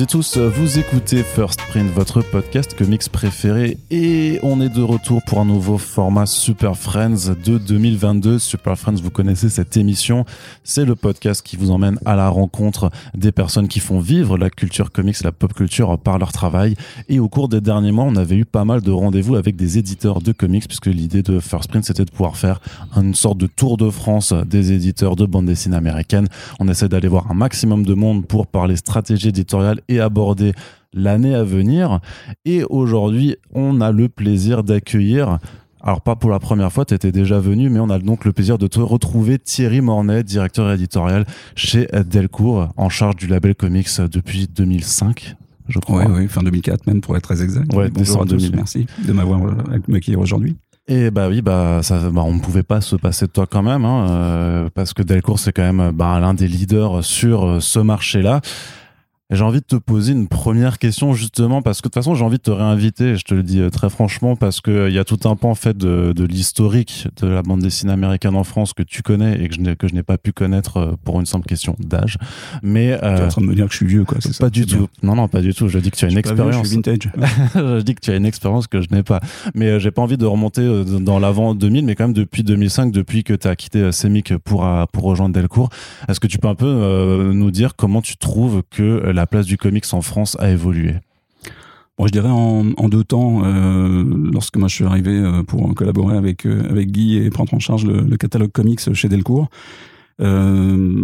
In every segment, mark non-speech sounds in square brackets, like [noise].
Et tous, vous écoutez First Print, votre podcast comics préféré et on est de retour pour un nouveau format Super Friends de 2022. Super Friends, vous connaissez cette émission, c'est le podcast qui vous emmène à la rencontre des personnes qui font vivre la culture comics, la pop culture par leur travail et au cours des derniers mois, on avait eu pas mal de rendez-vous avec des éditeurs de comics puisque l'idée de First Print c'était de pouvoir faire une sorte de tour de France des éditeurs de bande dessinée américaine. On essaie d'aller voir un maximum de monde pour parler stratégie éditoriale et aborder l'année à venir. Et aujourd'hui, on a le plaisir d'accueillir alors pas pour la première fois, tu étais déjà venu, mais on a donc le plaisir de te retrouver Thierry Mornay, directeur éditorial chez Delcourt, en charge du label comics depuis 2005. Je crois. Oui, fin 2004 même pour être très exact. Ouais, Bonjour à tous, merci de m'avoir euh, accueilli aujourd'hui. Et bah oui, bah, ça, bah on ne pouvait pas se passer de toi quand même, hein, euh, parce que Delcourt c'est quand même bah, l'un des leaders sur euh, ce marché-là. J'ai envie de te poser une première question justement parce que de toute façon j'ai envie de te réinviter, je te le dis euh, très franchement parce que il y a tout un pan en fait de, de l'historique de la bande dessinée américaine en France que tu connais et que je n'ai que je n'ai pas pu connaître euh, pour une simple question d'âge. Mais euh, tu es en train de me dire que je suis vieux quoi, c'est Pas du tout. Non non, pas du tout. Je dis que tu as une expérience. je suis vintage. [laughs] je dis que tu as une expérience que je n'ai pas. Mais euh, j'ai pas envie de remonter dans l'avant 2000 mais quand même depuis 2005 depuis que tu as quitté Semic pour pour rejoindre Delcourt. Est-ce que tu peux un peu nous dire comment tu trouves que la place du comics en France a évolué Bon, je dirais en, deux temps, euh, lorsque moi je suis arrivé euh, pour collaborer avec, euh, avec Guy et prendre en charge le catalogue comics chez Delcourt,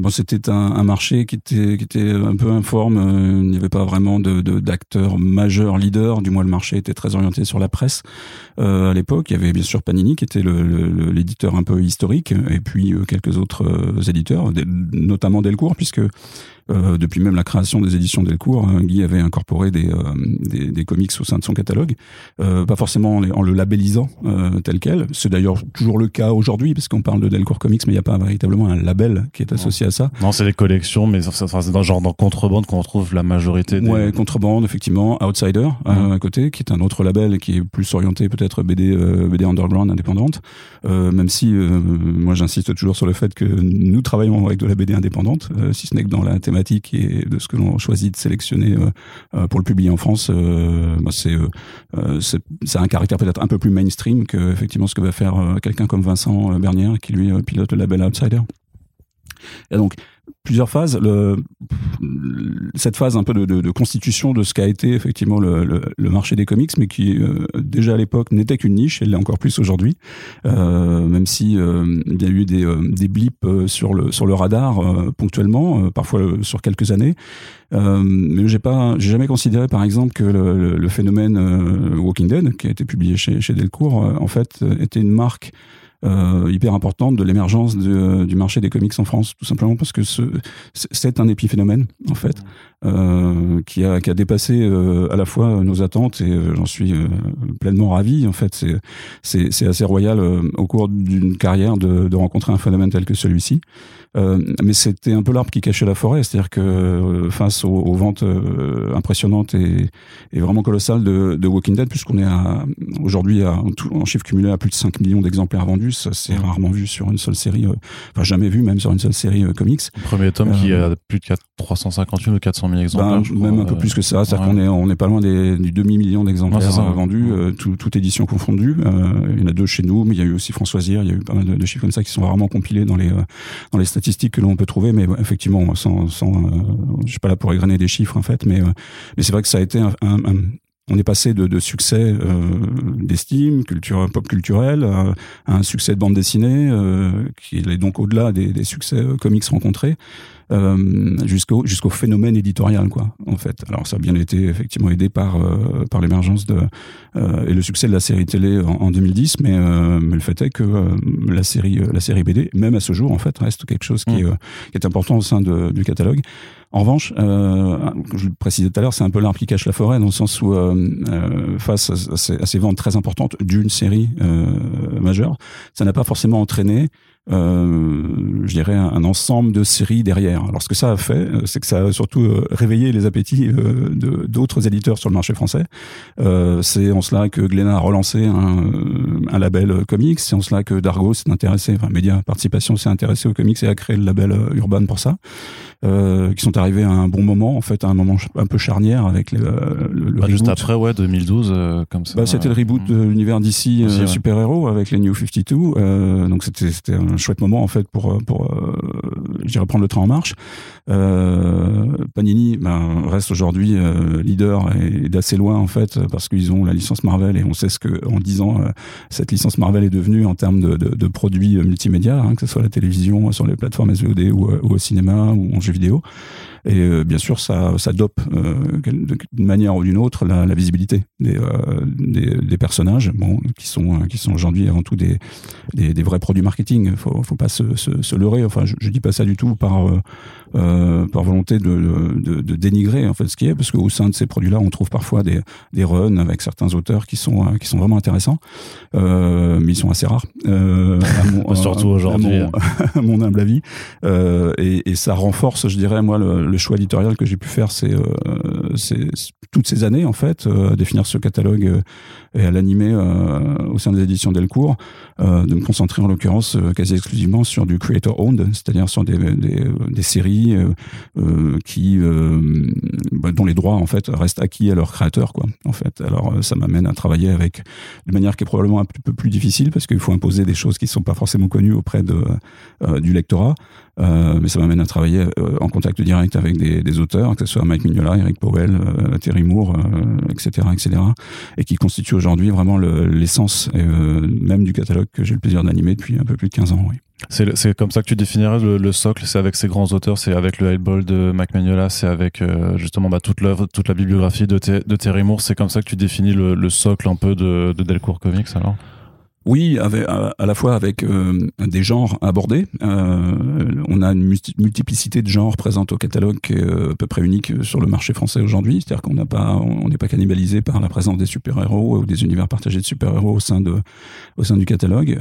c'était un, marché qui était, qui était un peu informe. Il n'y avait pas vraiment de, d'acteurs majeurs, leaders. Du moins, le marché était très orienté sur la presse. À l'époque, il y avait bien sûr Panini qui était l'éditeur un peu historique, et puis quelques autres éditeurs, notamment Delcourt, puisque euh, depuis même la création des éditions Delcourt, Guy avait incorporé des, des, des, comics au sein de son catalogue, pas forcément en, le labellisant tel quel. C'est d'ailleurs toujours le cas aujourd'hui, parce qu'on parle de Delcourt Comics, mais il n'y a pas véritablement un label qui est associé à ça. Non, c'est des collections, mais c'est dans genre dans contrebande qu'on retrouve la majorité. Des... Ouais, contrebande, effectivement, Outsider euh, à côté, qui est un autre label qui est plus orienté peut-être BD euh, BD underground indépendante. Euh, même si moi j'insiste toujours sur le fait que nous travaillons avec de la BD indépendante, si ce n'est que dans la thématique et de ce que l'on choisit de sélectionner pour le publier en France, bah, c'est un caractère peut-être un peu plus mainstream que effectivement ce que va faire quelqu'un comme Vincent Bernière qui lui pilote le label Outsider. Et donc, plusieurs phases. Cette phase un peu de, constitution de ce qu'a été effectivement le, marché des comics, mais qui euh, déjà à l'époque n'était qu'une niche, et l'est encore plus aujourd'hui, euh, même si euh, il y a eu des, blips sur le radar ponctuellement, parfois sur quelques années. mais j'ai pas, jamais considéré par exemple que le, phénomène Walking Dead, qui a été publié chez, chez Delcourt, en fait était une marque euh, hyper importante de l'émergence du marché des comics en France, tout simplement parce que c'est un épiphénomène, en fait, euh, qui, a, qui a dépassé euh, à la fois nos attentes et euh, j'en suis euh, pleinement ravi. En fait, c'est assez royal au cours d'une carrière de, de, rencontrer un phénomène tel que celui-ci. mais c'était un peu l'arbre qui cachait la forêt, c'est-à-dire que face aux, aux ventes impressionnantes et, et, vraiment colossales de, de Walking Dead, puisqu'on est aujourd'hui en, en chiffre cumulé à plus de 5 millions d'exemplaires vendus, ça c'est rarement vu sur une seule série, enfin jamais vu même sur une seule série comics. Le premier tome qui a plus de 4, 350 ou 400 000 exemplaires. Ben, même un peu plus que ça, c'est-à-dire qu'on est, on est pas loin des, du demi-million d'exemplaires vendus, euh, tout, toute édition confondue. Euh, il y en a deux chez nous, mais il y a eu aussi Françoisir, il y a eu pas mal de, chiffres comme ça qui sont rarement compilés dans les, euh, dans les statistiques que l'on peut trouver, mais effectivement, sans, sans je suis pas là pour égrener des chiffres en fait, mais, mais c'est vrai que ça a été un, un, on est passé de, de succès euh, d'estime, culture pop culturelle, à, un succès de bande dessinée, euh, qui est donc au-delà des, des, succès comics rencontrés, euh, jusqu'au jusqu'au phénomène éditorial quoi en fait alors ça a bien été effectivement aidé par euh, par l'émergence de euh, et le succès de la série télé en, en 2010 mais mais le fait est que la série la série BD même à ce jour en fait reste quelque chose qui, mmh. qui est important au sein de, du catalogue en revanche, euh, je le précisais tout à l'heure, c'est un peu l'arbre qui cache la forêt, dans le sens où, euh, face à ces, à ces, ventes très importantes d'une série euh, majeure, ça n'a pas forcément entraîné euh, je dirais, un, ensemble de séries derrière. Alors ce que ça a fait, euh, c'est que ça a surtout euh, réveillé les appétits euh, d'autres éditeurs sur le marché français. Euh, c'est en cela que Glénat a relancé un, un, label comics, c'est en cela que Dargo s'est intéressé, enfin Média Participation s'est intéressé aux comics et a créé le label Urban pour ça. Qui sont arrivés à un bon moment, en fait, à un moment un peu charnière avec le, le, bah, Juste après, ouais, 2012, comme ça. Bah, c'était le reboot de l'univers d'ici super-héros avec les New 52. donc c'était un chouette moment, en fait, pour, pour j'irais prendre le train en marche. Panini ben, reste aujourd'hui leader et d'assez loin, en fait, parce qu'ils ont la licence Marvel et on sait ce que, en 10 ans, cette licence Marvel est devenue en termes de, de, de produits multimédia, hein, que ce soit la télévision, sur les plateformes SVOD ou, ou au cinéma ou en vidéo. Et euh, bien sûr, ça, ça dope euh, d'une manière ou d'une autre la, visibilité des, euh, des, des, personnages, bon, qui sont, qui sont aujourd'hui avant tout des, des, des, vrais produits marketing. Faut, faut pas se, se, se leurrer. Enfin, je, je dis pas ça du tout par euh, par volonté de, de, de, dénigrer en fait ce qui est, parce qu'au sein de ces produits-là, on trouve parfois des, des runs avec certains auteurs qui sont qui sont vraiment intéressants, euh, mais ils sont assez rares. Euh, mon, [laughs] Surtout aujourd'hui, à, [laughs] à, mon humble avis, et, et, ça renforce, je dirais, moi, le, le choix éditorial que j'ai pu faire, c'est toutes ces années en fait, à définir ce catalogue et à l'animer au sein des éditions Delcourt, de me concentrer en l'occurrence quasi exclusivement sur du creator owned, c'est-à-dire sur des, des, des séries euh, euh, qui euh, bah, dont les droits en fait restent acquis à leurs créateurs quoi en fait. Alors ça m'amène à travailler avec de manière qui est probablement un peu plus difficile parce qu'il faut imposer des choses qui sont pas forcément connues auprès de du lectorat. euh, mais ça m'amène à travailler euh, en contact direct avec des, des, auteurs, que ce soit Mike Mignola, Eric Powell, euh, Terry Moore, etc., etc., et qui constituent aujourd'hui vraiment l'essence même du catalogue que j'ai le plaisir d'animer depuis un peu plus de 15 ans. Oui. C'est comme ça que tu définirais le, le socle, c'est avec ces grands auteurs, c'est avec le Hellball de Mike Mignola, c'est avec justement bah, toute l'œuvre, toute la bibliographie de, de Terry Moore, c'est comme ça que tu définis le, le socle un peu de, de Delcourt Comics alors? Oui, à, la fois avec euh, des genres abordés. Euh, on a une multiplicité de genres présents au catalogue qui est euh, à peu près unique sur le marché français aujourd'hui. C'est-à-dire qu'on n'a pas, on n'est pas cannibalisé par la présence des super-héros ou des univers partagés de super-héros au sein du catalogue.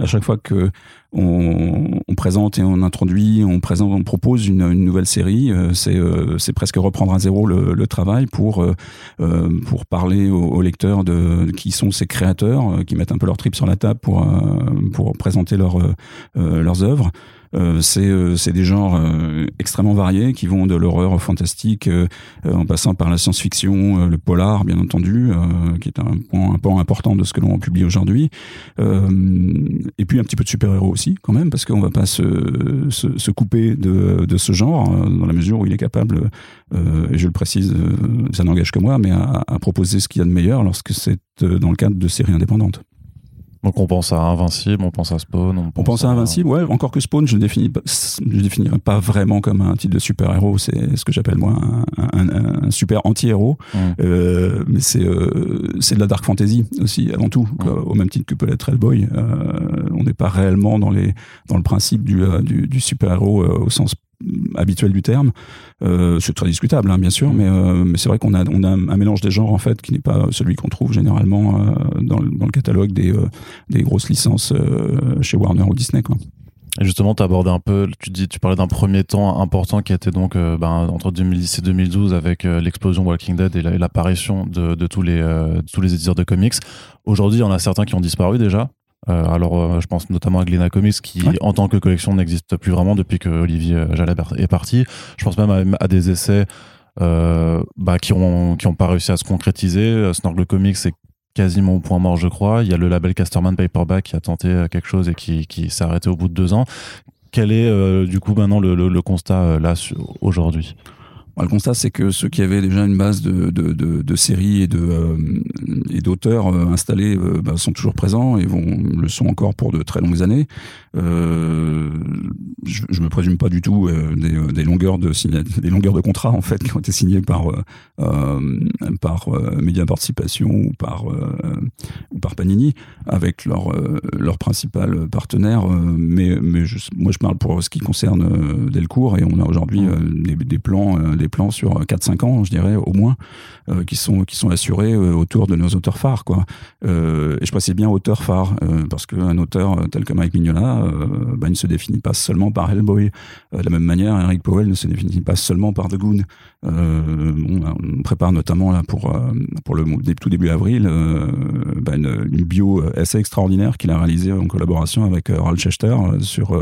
À chaque fois que on, présente et on introduit, on présente, on propose une, nouvelle série. Euh, c'est euh, c'est presque reprendre à zéro le, travail pour euh, pour parler aux, aux, lecteurs de, qui sont ces créateurs, qui mettent un peu leur trip sur la table pour pour présenter leurs œuvres. Euh, euh, c'est des genres euh, extrêmement variés qui vont de l'horreur au fantastique en passant par la science-fiction, le polar bien entendu, qui est un point, important de ce que l'on publie aujourd'hui. et puis un petit peu de super-héros aussi quand même parce qu'on va pas se, couper de, ce genre dans la mesure où il est capable, et je le précise, ça n'engage que moi, mais à proposer ce qu'il y a de meilleur lorsque c'est dans le cadre de séries indépendantes. Donc on pense à Invincible, on pense à Spawn. On pense, à, Invincible, ouais. Encore que Spawn, je ne définis pas, je définirais pas vraiment comme un titre de super-héros. C'est ce que j'appelle moi un, un, un super anti-héros. Euh, mais c'est euh, c'est de la dark fantasy aussi avant tout, au même titre que peut l'être Hellboy. Euh, on n'est pas réellement dans les dans le principe du, euh, du, du super-héros euh, au sens habituel du terme. Euh, c'est très discutable, hein, bien sûr, mais, euh, mais c'est vrai qu'on a, on a un mélange des genres en fait qui n'est pas celui qu'on trouve généralement euh, dans, le catalogue des, des grosses licences chez Warner ou Disney. Et justement, tu un peu, tu dis, tu parlais d'un premier temps important qui était donc ben, entre 2010 et 2012 avec l'explosion Walking Dead et l'apparition de, de tous les tous les éditeurs de comics. Aujourd'hui, il y en a certains qui ont disparu déjà. Euh, alors, euh, je pense notamment à Glena Comics qui, ouais. en tant que collection, n'existe plus vraiment depuis que Olivier Jalabert est parti. Je pense même à, à des essais euh, bah, qui ont qui ont pas réussi à se concrétiser. Snorgle Comics est quasiment au point mort, je crois. Il y a le label Casterman Paperback qui a tenté quelque chose et qui, qui s'est arrêté au bout de deux ans. Quel est euh, du coup maintenant le, le, le constat là aujourd'hui? Le constat, c'est que ceux qui avaient déjà une base de, de, de, de séries et de euh, et d'auteurs euh, installés euh, bah, sont toujours présents et vont le sont encore pour de très longues années. Euh, je, je me présume pas du tout des, des, longueurs de des longueurs de contrats en fait qui ont été signés par par Média Participation ou par ou par Panini avec leur leur principal partenaire. mais mais je, moi, je parle pour ce qui concerne Delcourt et on a aujourd'hui mmh. des, des plans des plans sur 4-5 ans, je dirais, au moins, euh, qui, sont, qui sont assurés euh, autour de nos auteurs phares. Quoi. Euh, et je précise bien auteurs phares, euh, parce qu'un auteur tel que Mike Mignola, bah, il ne se définit pas seulement par Hellboy. de la même manière, Eric Powell ne se définit pas seulement par The Goon. On prépare notamment là, pour, pour le tout début avril bah, une, bio assez extraordinaire qu'il a réalisée en collaboration avec Ralph Chester sur,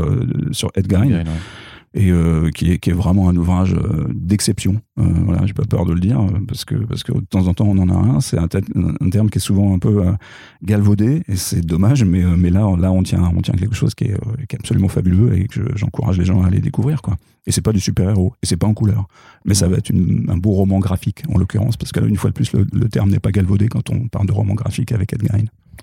sur Ed Gein. Et euh, qui, est, qui est vraiment un ouvrage euh, d'exception. Euh, voilà, j'ai pas peur de le dire parce que parce que de temps en temps on en a un. C'est un, terme qui est souvent un peu galvaudé et c'est dommage, mais mais là là on tient on tient quelque chose qui est, qui est absolument fabuleux et que j'encourage les gens à aller découvrir quoi. Et c'est pas du super héros et c'est pas en couleur, mais ça va être une, un beau roman graphique en l'occurrence parce que là une fois de plus le, le terme n'est pas galvaudé quand on parle de roman graphique avec Edgar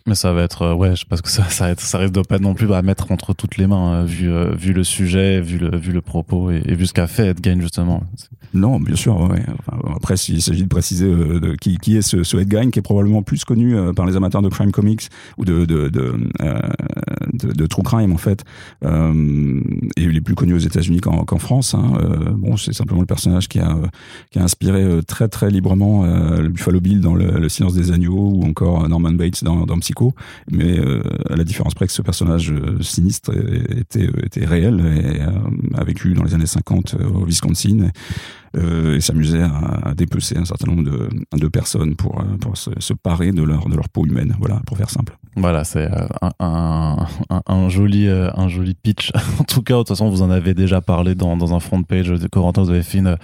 mais ça va être, euh, ouais, je pense que ça, ça, ça risque de pas non plus à mettre entre toutes les mains, euh, vu, euh, vu le sujet, vu le, vu le propos et, vu ce qu'a fait Ed Gein, justement. Non, bien sûr, ouais. Après, il s'agit de préciser de, qui, qui, est ce, ce Ed Gein, qui est probablement plus connu par les amateurs de crime comics ou de, de, de, de, true crime, en fait. et il est plus connu aux États-Unis qu'en France. Hein. bon, c'est simplement le personnage qui a, qui a inspiré très, très librement Buffalo Bill dans le, Silence des Agneaux ou encore Norman Bates dans, dans Mais euh, à la différence près que ce personnage euh, sinistre était, euh, était réel et a vécu dans les années 50 au Wisconsin et s'amusait à, dépecer un certain nombre de, personnes pour, pour se, parer de leur, de leur peau humaine, voilà, pour faire simple. Voilà, c'est un, un, joli, un joli pitch. [laughs] en tout cas, de toute façon, vous en avez déjà parlé dans, dans un front page de Corentin, vous avez fait une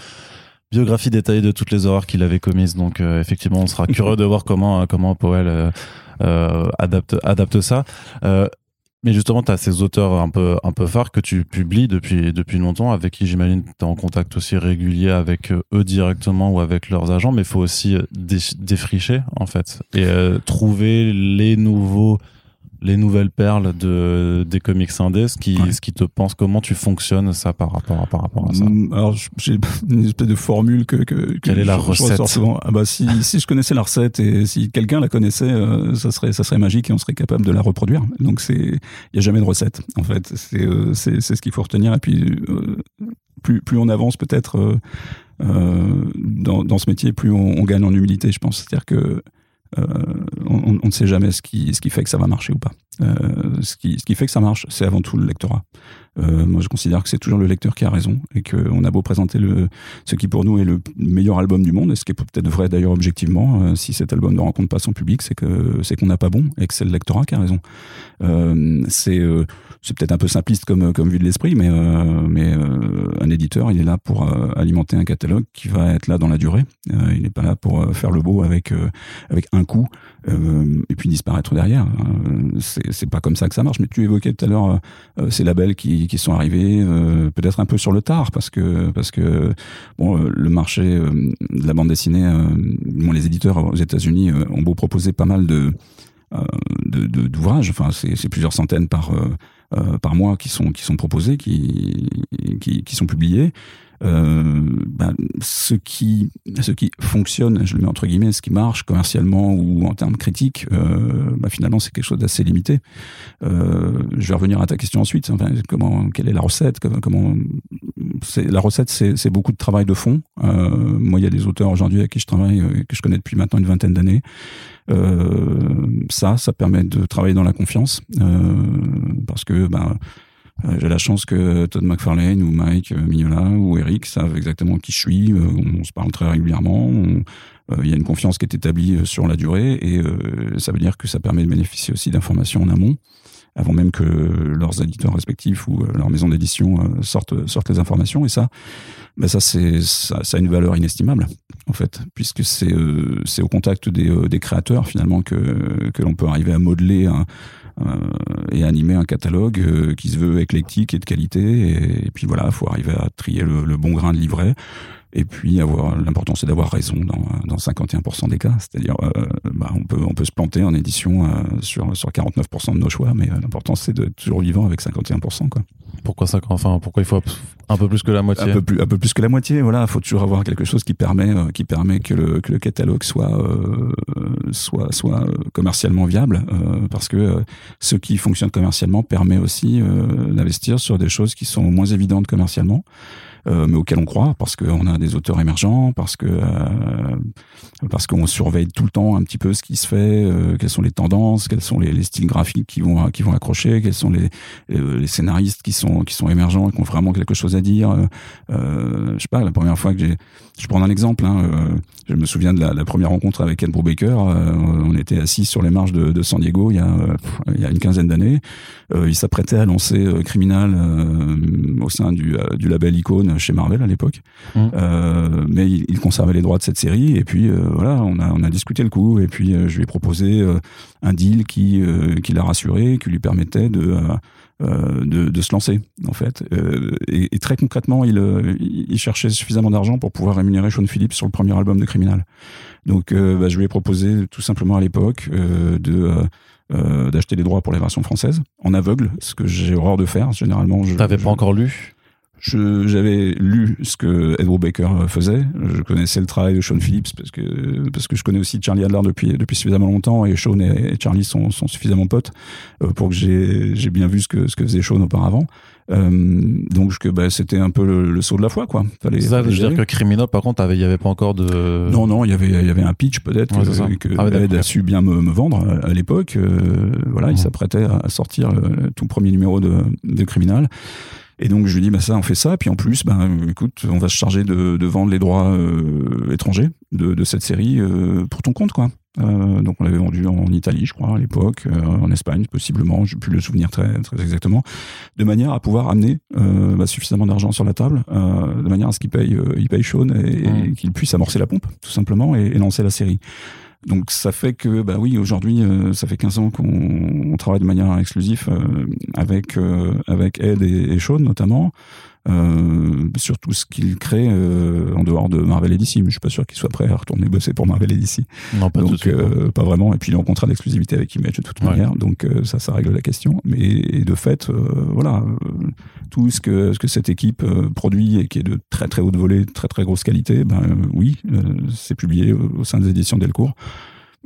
biographie détaillée de toutes les horreurs qu'il avait commises. Donc effectivement, on sera curieux de voir comment comment Powell adapte, adapte ça. Euh, mais justement, tu as ces auteurs un peu, un peu phares que tu publies depuis, depuis longtemps, avec qui j'imagine tu es en contact aussi régulier avec eux directement ou avec leurs agents, mais il faut aussi défricher, en fait, et trouver les nouveaux les nouvelles perles de, des comics indés, ce qui, ce qui te pense, comment tu fonctionnes ça par rapport à, par rapport à ça? Mm, Alors, j'ai [laughs] une espèce de formule que. que, Quelle est la recette? ah bah, si, [laughs] si je connaissais la recette et si quelqu'un la connaissait, euh, ça, serait, ça serait magique et on serait capable de la reproduire. Donc, il n'y a jamais de recette, en fait. Euh, c'est ce qu'il faut retenir. Et puis, euh, plus, plus on avance, peut-être. dans, dans, ce métier, plus on, on gagne en humilité, je pense. C'est-à-dire que euh, on, ne sait jamais ce qui, ce qui fait que ça va marcher ou pas. Euh, ce, qui, ce qui fait que ça marche, c'est avant tout le lectorat. Euh, moi, je considère que c'est toujours le lecteur qui a raison et qu'on a beau présenter le, ce qui pour nous est le meilleur album du monde, et ce qui est peut-être vrai d'ailleurs objectivement, si cet album ne rencontre pas son public, c'est que c'est qu'on n'a pas bon et que c'est le lectorat qui a raison. C'est c'est peut-être un peu simpliste comme comme vue de l'esprit, mais mais un éditeur, il est là pour alimenter un catalogue qui va être là dans la durée. il n'est pas là pour faire le beau avec avec un coup et puis disparaître derrière. c'est pas comme ça que ça marche. Mais tu évoquais tout à l'heure ces labels qui qui, sont arrivés euh, peut-être un peu sur le tard parce que parce que bon euh, le marché euh, de la bande dessinée bon, les éditeurs aux États-Unis ont beau proposer pas mal de d'ouvrages enfin c'est plusieurs centaines par par mois qui sont qui sont proposés qui qui, qui sont publiés. euh, ben, ce qui ce qui fonctionne, je le mets entre guillemets, ce qui marche commercialement ou en termes critiques, euh, ben, finalement c'est quelque chose d'assez limité. Euh, je vais revenir à ta question ensuite. Comment, quelle est la recette? Comment, la recette, c'est beaucoup de travail de fond. Euh, moi, il y a des auteurs aujourd'hui avec qui je travaille, euh, que je connais depuis maintenant une vingtaine d'années. Euh, ça, ça permet de travailler dans la confiance, parce que ben euh, j'ai la chance que Todd McFarlane ou Mike euh, Mignola ou Eric savent exactement qui je suis. Euh, on se parle très régulièrement. Il y a une confiance qui est établie sur la durée et ça veut dire que ça permet de bénéficier aussi d'informations en amont avant même que leurs éditeurs respectifs ou leur maison d'édition sortent, sortent les informations. Et ça, ben ça, ça, a une valeur inestimable, en fait, puisque c'est, c'est au contact des, créateurs, finalement, que, que l'on peut arriver à modeler euh, et animer un catalogue euh, qui se veut éclectique et de qualité. Et, puis voilà, il faut arriver à trier le bon grain de livret. Et puis avoir l'important c'est d'avoir raison dans, dans 51% des cas, c'est-à-dire euh, bah, on peut on peut se planter en édition euh, sur sur 49% de nos choix, mais euh, l'important c'est de toujours vivant avec 51% quoi. Pourquoi ça enfin pourquoi il faut un peu plus que la moitié? Un peu plus un peu plus que la moitié, voilà, il faut toujours avoir quelque chose qui permet qui permet que le que le catalogue soit soit soit commercialement viable parce que ce qui fonctionne commercialement permet aussi d'investir sur des choses qui sont moins évidentes commercialement euh, mais auquel on croit parce qu'on a des auteurs émergents, parce que euh, parce qu'on surveille tout le temps un petit peu ce qui se fait, euh, quelles sont les tendances, quels sont les, les, styles graphiques qui vont qui vont accrocher, quels sont les, les scénaristes qui sont qui sont émergents et qui ont vraiment quelque chose à dire. je sais pas, la première fois que j'ai, je prends un exemple, hein, je me souviens de la, première rencontre avec Ken Brubaker. on était assis sur les marches de, San Diego il y a, il y a une quinzaine d'années. il s'apprêtait à lancer Criminal au sein du, du label Icon chez Marvel à l'époque, mmh. mais il, il, conservait les droits de cette série. Et puis voilà, on a, on a discuté le coup. Et puis je lui ai proposé un deal qui, qui l'a rassuré, qui lui permettait de euh, de, de, se lancer en fait. Euh, et, et, très concrètement, il, euh, il cherchait suffisamment d'argent pour pouvoir rémunérer Sean Phillips sur le premier album de Criminal. Donc, bah, je lui ai proposé tout simplement à l'époque de d'acheter les droits pour les versions françaises en aveugle, ce que j'ai horreur de faire. Généralement, je. T'avais pas encore lu? J'avais lu ce que Edward Baker faisait. Je connaissais le travail de Sean Phillips parce que parce que je connais aussi Charlie Adler depuis depuis suffisamment longtemps et Sean et, Charlie sont, sont suffisamment potes euh, pour que j'ai j'ai bien vu ce que ce que faisait Sean auparavant. Euh, donc que bah, c'était un peu le, saut de la foi quoi. Fallait, ça, je veux dire que Criminal par contre il y avait pas encore de non non il y avait il y avait un pitch peut-être que, ah Ed a su bien me, me vendre à, l'époque. Euh, voilà il s'apprêtait à sortir le, tout premier numéro de de Criminal. Et donc je lui dis bah ça on fait ça, puis en plus ben écoute on va se charger de, de vendre les droits euh, étrangers de, de, cette série euh, pour ton compte quoi. Euh, donc on l'avait vendu en Italie je crois à l'époque, euh, en Espagne possiblement, je plus le souvenir très très exactement, de manière à pouvoir amener bah, suffisamment d'argent sur la table, de manière à ce qu'il paye il paye Sean et, mmh. qu'il puisse amorcer la pompe tout simplement et, et lancer la série. Donc ça fait que, bah oui, aujourd'hui, euh, ça fait 15 ans qu'on travaille de manière exclusive euh, avec euh, avec Ed et, et notamment. Euh, sur tout ce qu'il crée euh, en dehors de Marvel et DC. Mais je suis pas sûr qu'il soit prêt à retourner bosser pour Marvel et DC. Non, pas donc euh, pas vraiment. Et puis il est en contrat d'exclusivité avec Image de toute manière, donc ça, ça règle la question. Mais de fait, voilà, tout ce que ce que cette équipe produit et qui est de très très haute volée, très très grosse qualité, ben oui, c'est publié au sein des éditions Delcourt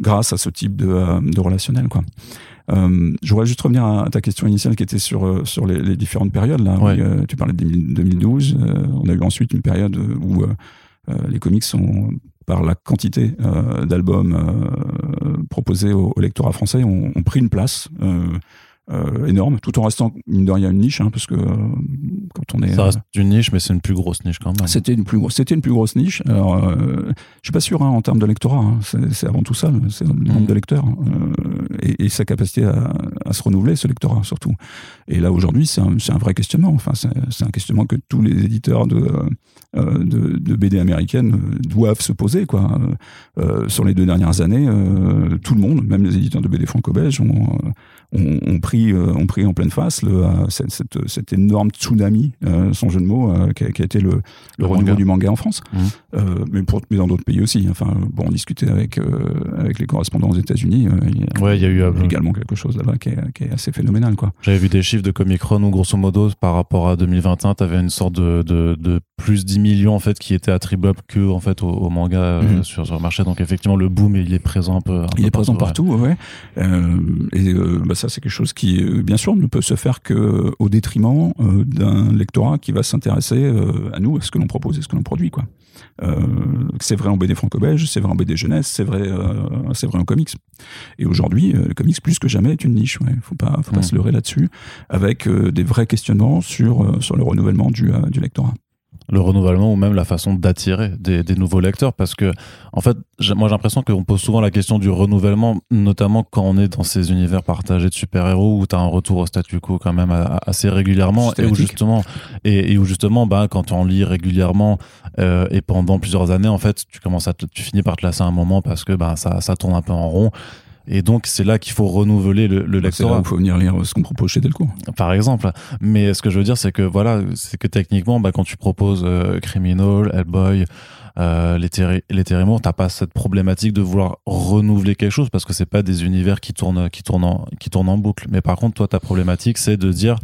grâce à ce type de, de relationnel, quoi. Euh, je voudrais juste revenir à ta question initiale qui était sur, euh, sur les, les différentes périodes. Là, euh, tu parlais de 2012. Euh, on a eu ensuite une période où les comics sont par la quantité d'albums proposés au, au, lectorat français ont, ont pris une place euh, énorme, tout en restant mine de rien une niche, hein, parce que euh, quand on est ça reste une niche, mais c'est une plus grosse niche quand même. C'était une plus grosse, c'était une plus grosse niche. Alors, euh, je suis pas sûr hein, en termes de lectorat, hein, c'est avant tout ça, c'est le nombre mm. de lecteurs et, et, sa capacité à, à, se renouveler, ce lectorat surtout. Et là aujourd'hui, c'est un, un, vrai questionnement. Enfin, c'est un questionnement que tous les éditeurs de, de, de, BD américaines doivent se poser. Quoi. sur les deux dernières années, tout le monde, même les éditeurs de BD franco-belges, ont, ont, ont pris euh, ont pris en pleine face le, euh, cette, cette, cet énorme tsunami, euh, son jeu de mots, qui a, qui, a, été le, le, renouveau du manga en France, mmh. mais, pour, mais dans d'autres pays aussi. Enfin, bon, on discutait avec, avec les correspondants aux États-Unis. il, y ouais, il y a eu également quelque chose là-bas qui, qui, est assez phénoménal. quoi. J'avais vu des chiffres de Comic Con où, grosso modo, par rapport à 2021, tu avais une sorte de, de, de, plus 10 millions en fait, qui étaient attribuables que en fait, au, manga mmh. sur, sur, le marché. Donc, effectivement, le boom, il est présent un peu. il est présent partout, ouais. et bah, ça, c'est quelque chose qui euh, bien sûr, ne peut se faire que au détriment euh, d'un lectorat qui va s'intéresser euh, à nous, à ce que l'on propose et ce que l'on produit. Quoi. c'est vrai en BD franco-belge, c'est vrai en BD jeunesse, c'est vrai, c'est vrai en comics. Et aujourd'hui, le comics plus que jamais est une niche. Il ne faut pas, faut pas mmh. se leurrer là-dessus, avec des vrais questionnements sur sur le renouvellement du, du lectorat le renouvellement ou même la façon d'attirer des, des, nouveaux lecteurs parce que en fait moi j'ai l'impression qu'on pose souvent la question du renouvellement notamment quand on est dans ces univers partagés de super-héros où tu as un retour au statu quo quand même assez régulièrement et où justement et, où justement bah quand tu en lis régulièrement euh, et pendant plusieurs années en fait tu commences à tu finis par te lasser un moment parce que bah ça ça tourne un peu en rond et donc, c'est là qu'il faut renouveler le, le lectorat. C'est là où il faut venir lire ce qu'on propose chez Delcourt. Par exemple. Mais ce que je veux dire, c'est que voilà, c'est que techniquement, bah, quand tu proposes euh, Criminal, Hellboy, euh, les, les t'as pas cette problématique de vouloir renouveler quelque chose parce que c'est pas des univers qui tournent, qui tournent en, qui tournent en boucle. Mais par contre, toi, ta problématique, c'est de dire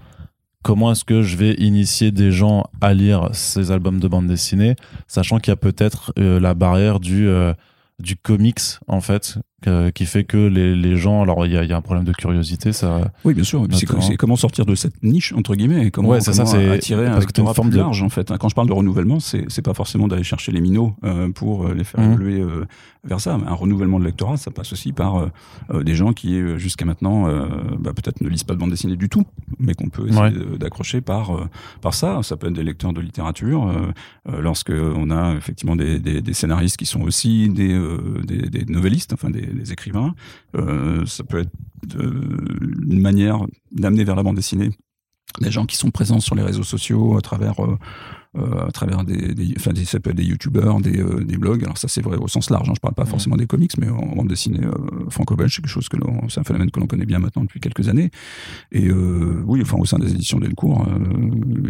comment est-ce que je vais initier des gens à lire ces albums de bande dessinée, sachant qu'il y a peut-être euh, la barrière du, euh, du comics, en fait, euh, qui fait que les, les gens, alors il y a, y a, un problème de curiosité, ça. Oui, bien sûr. C'est comment sortir de cette niche entre guillemets, et comment, ouais, comment ça, attirer un lectorat plus de... large en fait. Quand je parle de renouvellement, c'est pas forcément d'aller chercher les minots euh, pour euh, les faire mmh. évoluer euh, vers ça. Un renouvellement de lectorat, ça passe aussi par des gens qui jusqu'à maintenant bah, peut-être ne lisent pas de bande dessinée du tout, mais qu'on peut essayer ouais. d'accrocher par par ça. Ça peut être des lecteurs de littérature. lorsque on a effectivement des, des, des, scénaristes qui sont aussi des, des, des novellistes, enfin des les écrivains. Euh, ça peut être une manière d'amener vers la bande dessinée des gens qui sont présents sur les réseaux sociaux à travers euh, euh, à travers des, des, enfin des, ça peut être des youtubeurs, des, euh, des blogs. Alors ça c'est vrai au sens large. Hein. Je parle pas forcément des comics, mais en bande dessinée euh, franco-belge, c'est quelque chose que c'est un phénomène que l'on connaît bien maintenant depuis quelques années. Et euh, oui, enfin au sein des éditions Delcourt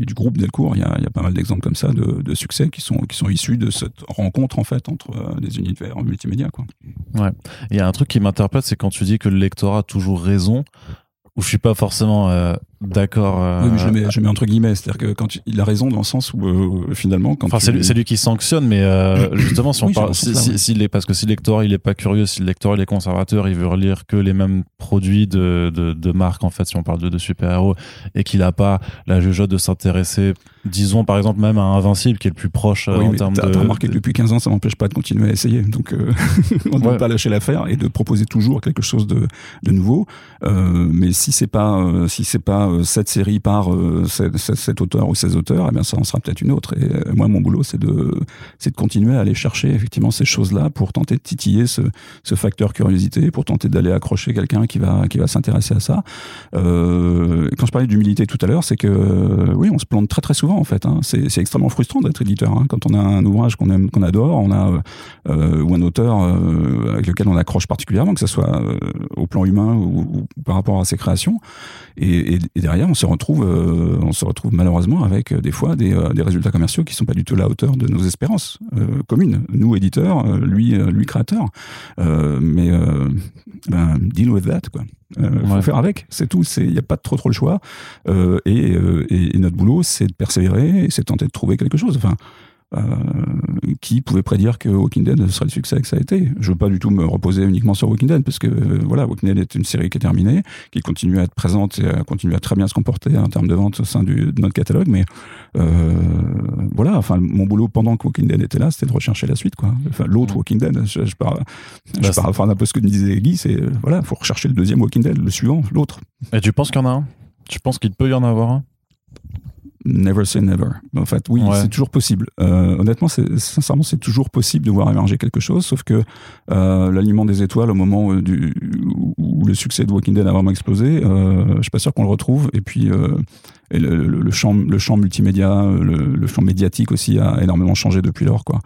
et du groupe Delcourt, il y a, y a, pas mal d'exemples comme ça de, de, succès qui sont qui sont issus de cette rencontre en fait entre des univers multimédia. Quoi. Ouais. Il y a un truc qui m'interpelle, c'est quand tu dis que le lectorat a toujours raison où je suis pas forcément euh, d'accord. Euh, oui, mais je le mets, je mets entre guillemets, c'est-à-dire que quand il a raison dans le sens où euh, finalement, quand enfin, c'est lui, lui, qui sanctionne, mais euh, [clears throat] justement, si on parle, si, si, si, est, parce que si le lecteur il est pas curieux, si le lecteur il est conservateur, il veut relire que les mêmes produits de de, de marque en fait, si on parle de, de super héros, et qu'il a pas la jugeote de s'intéresser, disons par exemple même à Invincible qui est le plus proche oui, en termes de. T'as remarqué que depuis 15 ans, ça m'empêche pas de continuer à essayer, donc [laughs] on ne ouais. peut pas lâcher l'affaire et de proposer toujours quelque chose de de nouveau, mais si c'est pas si c'est pas cette série par cet, cet, auteur ou ces auteurs, eh bien ça en sera peut-être une autre. Et moi, mon boulot, c'est de c'est de continuer à aller chercher effectivement ces choses-là pour tenter de titiller ce, ce facteur curiosité, pour tenter d'aller accrocher quelqu'un qui va qui va s'intéresser à ça. Euh, quand je parlais d'humilité tout à l'heure, c'est que oui, on se plante très très souvent en fait. Hein. C'est extrêmement frustrant d'être éditeur hein. quand on a un ouvrage qu'on aime, qu'on adore, on a euh, ou un auteur euh, avec lequel on accroche particulièrement, que ce soit au plan humain ou, par rapport à ses créations. Et, et, derrière, on se retrouve, euh, on se retrouve malheureusement avec euh, des fois des, euh, des, résultats commerciaux qui sont pas du tout à la hauteur de nos espérances euh, communes. Nous éditeurs, lui, lui créateur. mais ben, deal with that, quoi. Euh, faut ouais. faire avec, c'est tout. Il n'y a pas trop trop le choix. Et, et, notre boulot, c'est de persévérer, c'est de tenter de trouver quelque chose. Enfin, euh, qui pouvait prédire que Walking Dead serait le succès que ça a été. Je veux pas du tout me reposer uniquement sur Walking Dead parce que euh, voilà, Walking Dead est une série qui est terminée, qui continue à être présente et continue à très bien se comporter en termes de vente au sein du, de notre catalogue. Mais euh, voilà, enfin mon boulot pendant que Walking Dead était là, c'était de rechercher la suite, quoi. Enfin l'autre. Walking Dead. Je, je parle, je parle enfin, un peu ce que disait Guy, c'est voilà, faut rechercher le deuxième Walking Dead, le suivant, l'autre. Et tu penses qu'il y en a un? Tu penses qu'il peut y en avoir un? Never say never. En fait, oui, ouais. c'est toujours possible. Euh, honnêtement, sincèrement, c'est toujours possible de voir émerger quelque chose, sauf que euh, l'aliment des étoiles, au moment où, du, où, le succès de Walking Dead a vraiment explosé, euh, je suis pas sûr qu'on le retrouve. Et puis, euh, et le, le, le, champ, le champ multimédia, le, le, champ médiatique aussi a énormément changé depuis lors. Quoi.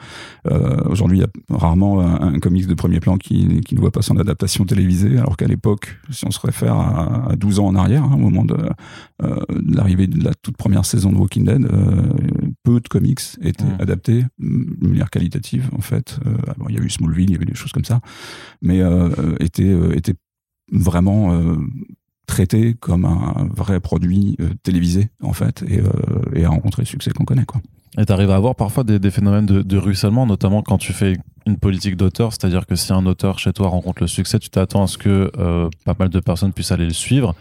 Euh, Aujourd'hui, il y a rarement un, un, comics de premier plan qui, qui ne voit pas son adaptation télévisée, alors qu'à l'époque, si on se réfère à, à 12 ans en arrière, hein, au moment de, euh, de l'arrivée de la toute première saison de Walking Dead, euh, peu de comics étaient mmh. adaptés de manière qualitative, en fait. Euh, bon, il y a eu Smallville, il y avait des choses comme ça, mais euh, étaient, étaient vraiment traité comme un vrai produit euh, télévisé en fait et, euh, et a rencontré le succès qu'on connaît quoi. Et tu arrives à avoir parfois des, phénomènes de, de, ruissellement, notamment quand tu fais une politique d'auteur, c'est-à-dire que si un auteur chez toi rencontre le succès, tu t'attends à ce que euh, pas mal de personnes puissent aller le suivre.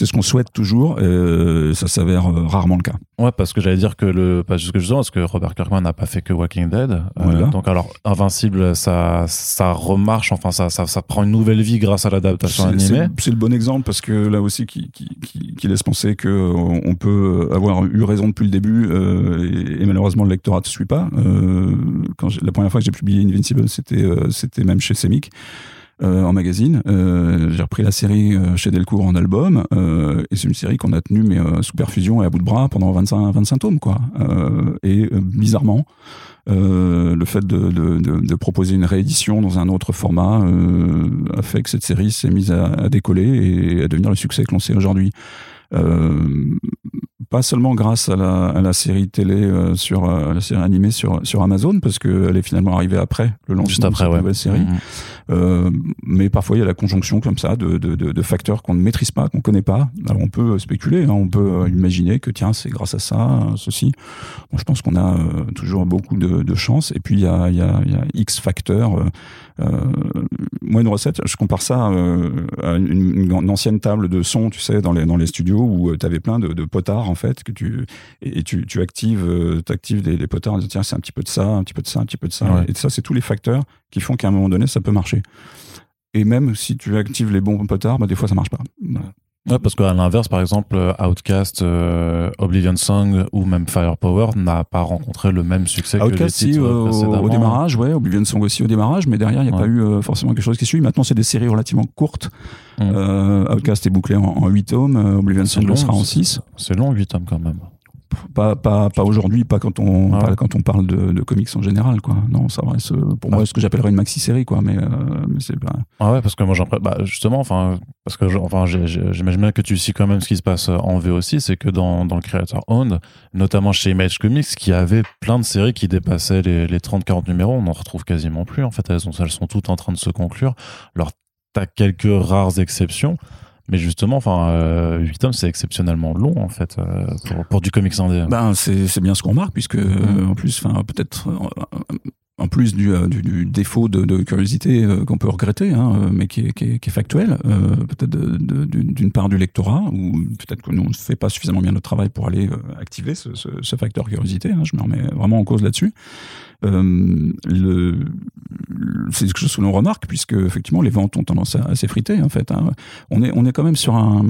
C'est ce qu'on souhaite toujours, euh, ça s'avère rarement le cas. Ouais, parce que j'allais dire que le, pas juste que justement, parce que Robert Kirkman n'a pas fait que Walking Dead. Euh, voilà. donc alors, Invincible, ça, ça remarche, enfin, ça, ça, ça prend une nouvelle vie grâce à l'adaptation animée. C'est le bon exemple parce que là aussi, qui, qui, qui, qui laisse penser que on peut avoir eu raison depuis le début euh, et, et, malheureusement le lectorat ne suit pas. Euh, quand la première fois que j'ai publié Invincible, c'était euh, c'était même chez Semic euh, en magazine. Euh, j'ai repris la série euh, chez Delcourt en album euh, et c'est une série qu'on a tenue mais euh, sous perfusion et à bout de bras pendant 25 25 tomes quoi. et bizarrement le fait de, de, de, de, proposer une réédition dans un autre format a fait que cette série s'est mise à, à, décoller et à devenir le succès que l'on sait aujourd'hui. Pas seulement grâce à la, à la série télé sur la série animée sur sur Amazon parce qu'elle est finalement arrivée après le lancement après, de cette nouvelle série. Mhm. mais parfois il y a la conjonction comme ça de, de, de, de facteurs qu'on ne maîtrise pas, qu'on connaît pas. Alors on peut spéculer, hein, on peut imaginer que tiens c'est grâce à ça, ceci. Moi, je pense qu'on a toujours beaucoup de, de chance. Et puis il y a, y, a, y a X facteurs. Moi une recette, je compare ça à une, une, ancienne table de son, tu sais, dans les dans les studios où tu avais plein de, de, potards en fait que tu et, tu, tu actives euh, actives les, les potards en disant tiens c'est un petit peu de ça un petit peu de ça un petit peu de ça Ouais. et ça c'est tous les facteurs qui font qu'à un moment donné ça peut marcher et même si tu actives les bons potards bah, des fois ça marche pas Voilà. Ouais, parce qu'à l'inverse, par exemple, euh, Outcast, euh, Oblivion Song ou même Firepower n'a pas rencontré le même succès que les Outcast si, titres euh, au, précédemment. au démarrage ouais Oblivion Song aussi au démarrage mais derrière il n'y a Ouais. pas eu euh, forcément quelque chose qui suit maintenant c'est des séries relativement courtes Mm. Outcast est bouclé en, en 8 tomes Oblivion Song le sera en c'est- 6 C'est long, 8 tomes quand même. Pas pas pas aujourd'hui pas quand on Ah pas quand on parle de, de comics en général quoi non ça reste euh, pour Ah. moi ce que j'appellerais une maxi série quoi mais, euh, mais c'est pas Ah ouais, parce que moi, bah, justement, enfin, parce que enfin, j'imagine bien que tu sais quand même ce qui se passe en V aussi, c'est que dans, dans le Creator Owned, notamment chez Image Comics, qui avait plein de séries qui dépassaient les, les 30-40 numéros, on n'en retrouve quasiment plus. En fait, elles sont, elles sont toutes en train de se conclure. Alors, t'as quelques rares exceptions. Mais justement, enfin, euh, 8 tomes, c'est exceptionnellement long, en fait, euh, pour, pour du comics indé. ben c'est bien ce qu'on remarque puisque euh, en plus enfin peut-être euh, en plus du, euh, du, du défaut de, de curiosité euh, qu'on peut regretter, hein, euh, mais qui est, qui est, qui est factuel, euh, peut-être d'une part du lectorat, ou peut-être que nous on ne fait pas suffisamment bien notre travail pour aller activer ce, ce, ce facteur curiosité. Hein, je me remets vraiment en cause là-dessus. Euh, c'est quelque chose que l'on remarque puisque effectivement les ventes ont tendance à, à s'effriter en fait. Hein. On est on est quand même sur un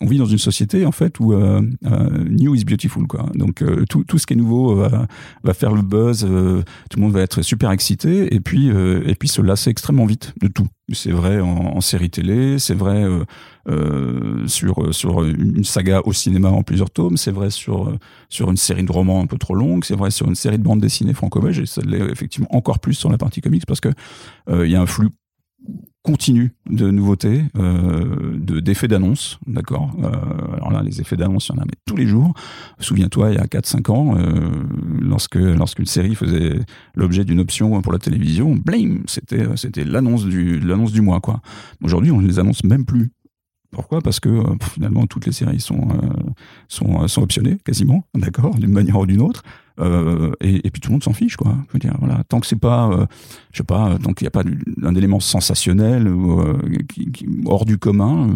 on vit dans une société en fait où euh, euh, new is beautiful quoi. Donc euh, tout, tout ce qui est nouveau euh, va, va faire le buzz, euh, tout le monde va être super excité et puis et puis se lasser extrêmement vite de tout. C'est vrai en, en série télé, c'est vrai sur sur une saga au cinéma en plusieurs tomes, c'est vrai sur sur une série de romans un peu trop longue, c'est vrai sur une série de bandes dessinées franco-belges et ça l'est effectivement encore plus sur la partie comics parce que il y a un flux continu de nouveautés, euh, de d'effets d'annonce, d'accord. Euh, alors là, les effets d'annonce, il y en a mais tous les jours. Souviens-toi, il y a 4-5 ans, euh, lorsque lorsqu'une série faisait l'objet d'une option pour la télévision, blim, c'était c'était l'annonce du l'annonce du mois, quoi. Aujourd'hui, on ne les annonce même plus. Pourquoi? Parce que euh, finalement toutes les séries sont sont sont optionnées quasiment, d'accord, d'une manière ou d'une autre. Euh, et, et, puis tout le monde s'en fiche, quoi. Je veux dire, voilà, tant que c'est pas, euh, je sais pas, tant qu'il n'y a pas un élément sensationnel ou euh, qui, qui, hors du commun,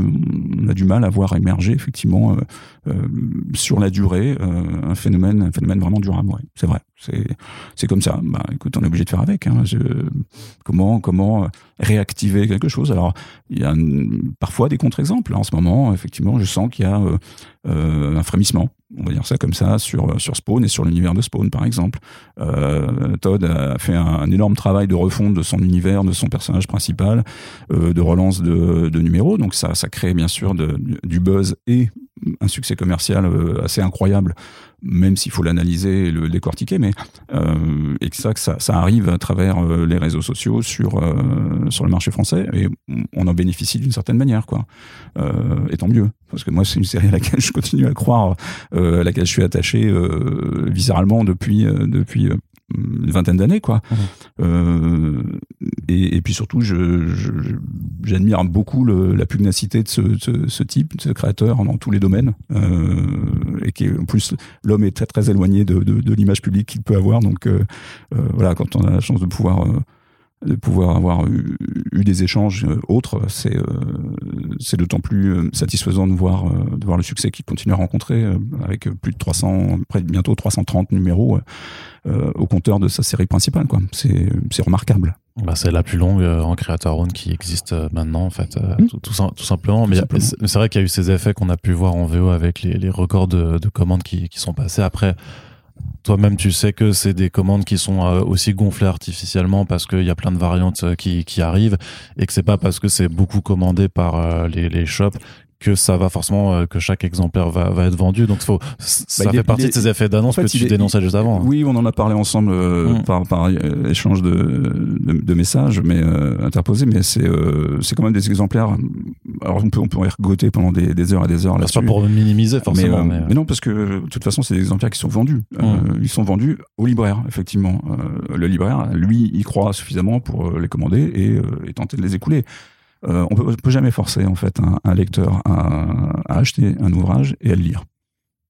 on a du mal à voir émerger effectivement sur la durée un phénomène, un phénomène vraiment durable. Ouais, c'est vrai, c'est c'est comme ça. Bah, écoute, on est obligé de faire avec. Hein. Je, comment comment réactiver quelque chose? Alors, il y a une, parfois des contre-exemples. En ce moment, effectivement, je sens qu'il y a un frémissement on va dire ça comme ça, sur, sur Spawn et sur l'univers de Spawn, par exemple. Euh, Todd a fait un, énorme travail de refonte de son univers, de son personnage principal, euh, de relance de, numéros. Donc ça, ça crée bien sûr du buzz et un succès commercial euh, assez incroyable, même s'il faut l'analyser et le décortiquer, mais euh, et que ça, que ça, ça arrive à travers euh, les réseaux sociaux sur euh, sur le marché français et on en bénéficie d'une certaine manière, quoi. Euh, et tant mieux, parce que moi c'est une série à laquelle [laughs] je continue à croire, euh, à laquelle je suis attaché viscéralement depuis depuis une vingtaine d'années quoi mmh. euh, et, et, puis surtout je, j'admire beaucoup le, la pugnacité de ce, ce, ce, type de ce créateur dans tous les domaines euh, et qui en plus l'homme est très très éloigné de, de, de l'image publique qu'il peut avoir donc euh, voilà quand on a la chance de pouvoir euh, de pouvoir avoir eu, eu des échanges autres, c'est euh, c'est d'autant plus euh, satisfaisant de voir euh, de voir le succès qu'il continue à rencontrer avec plus de 300 près de bientôt 330 numéros au compteur de sa série principale quoi. C'est c'est remarquable. Bah, c'est la plus longue en Creator Own qui existe maintenant, en fait, mmh. tout, tout, tout, simplement. Tout mais c'est vrai qu'il y a eu ces effets qu'on a pu voir en VO avec les, les records de, de commandes qui, qui, sont passés. Après, toi-même, tu sais que c'est des commandes qui sont euh, aussi gonflées artificiellement parce qu'il y a plein de variantes euh, qui, qui arrivent et que c'est pas parce que c'est beaucoup commandé par euh, les, les shops que ça va forcément euh, que chaque exemplaire va, va être vendu. Donc faut, ça bah, fait partie de ces effets d'annonce que tu dénonçais juste avant. Oui, on en a parlé ensemble euh, mm. par, par euh, échange de, de, messages, mais interposés. Mais c'est c'est quand même des exemplaires. Alors on peut on peut y regoter pendant des, des heures et des heures. là pas pour minimiser forcément. Mais, mais... non, parce que de toute façon, c'est des exemplaires qui sont vendus. Mm. ils sont vendus au libraire, effectivement. le libraire, lui, il croit suffisamment pour les commander et, et tenter de les écouler. Euh, on peut, peut jamais forcer en fait un, lecteur à, acheter un ouvrage et à le lire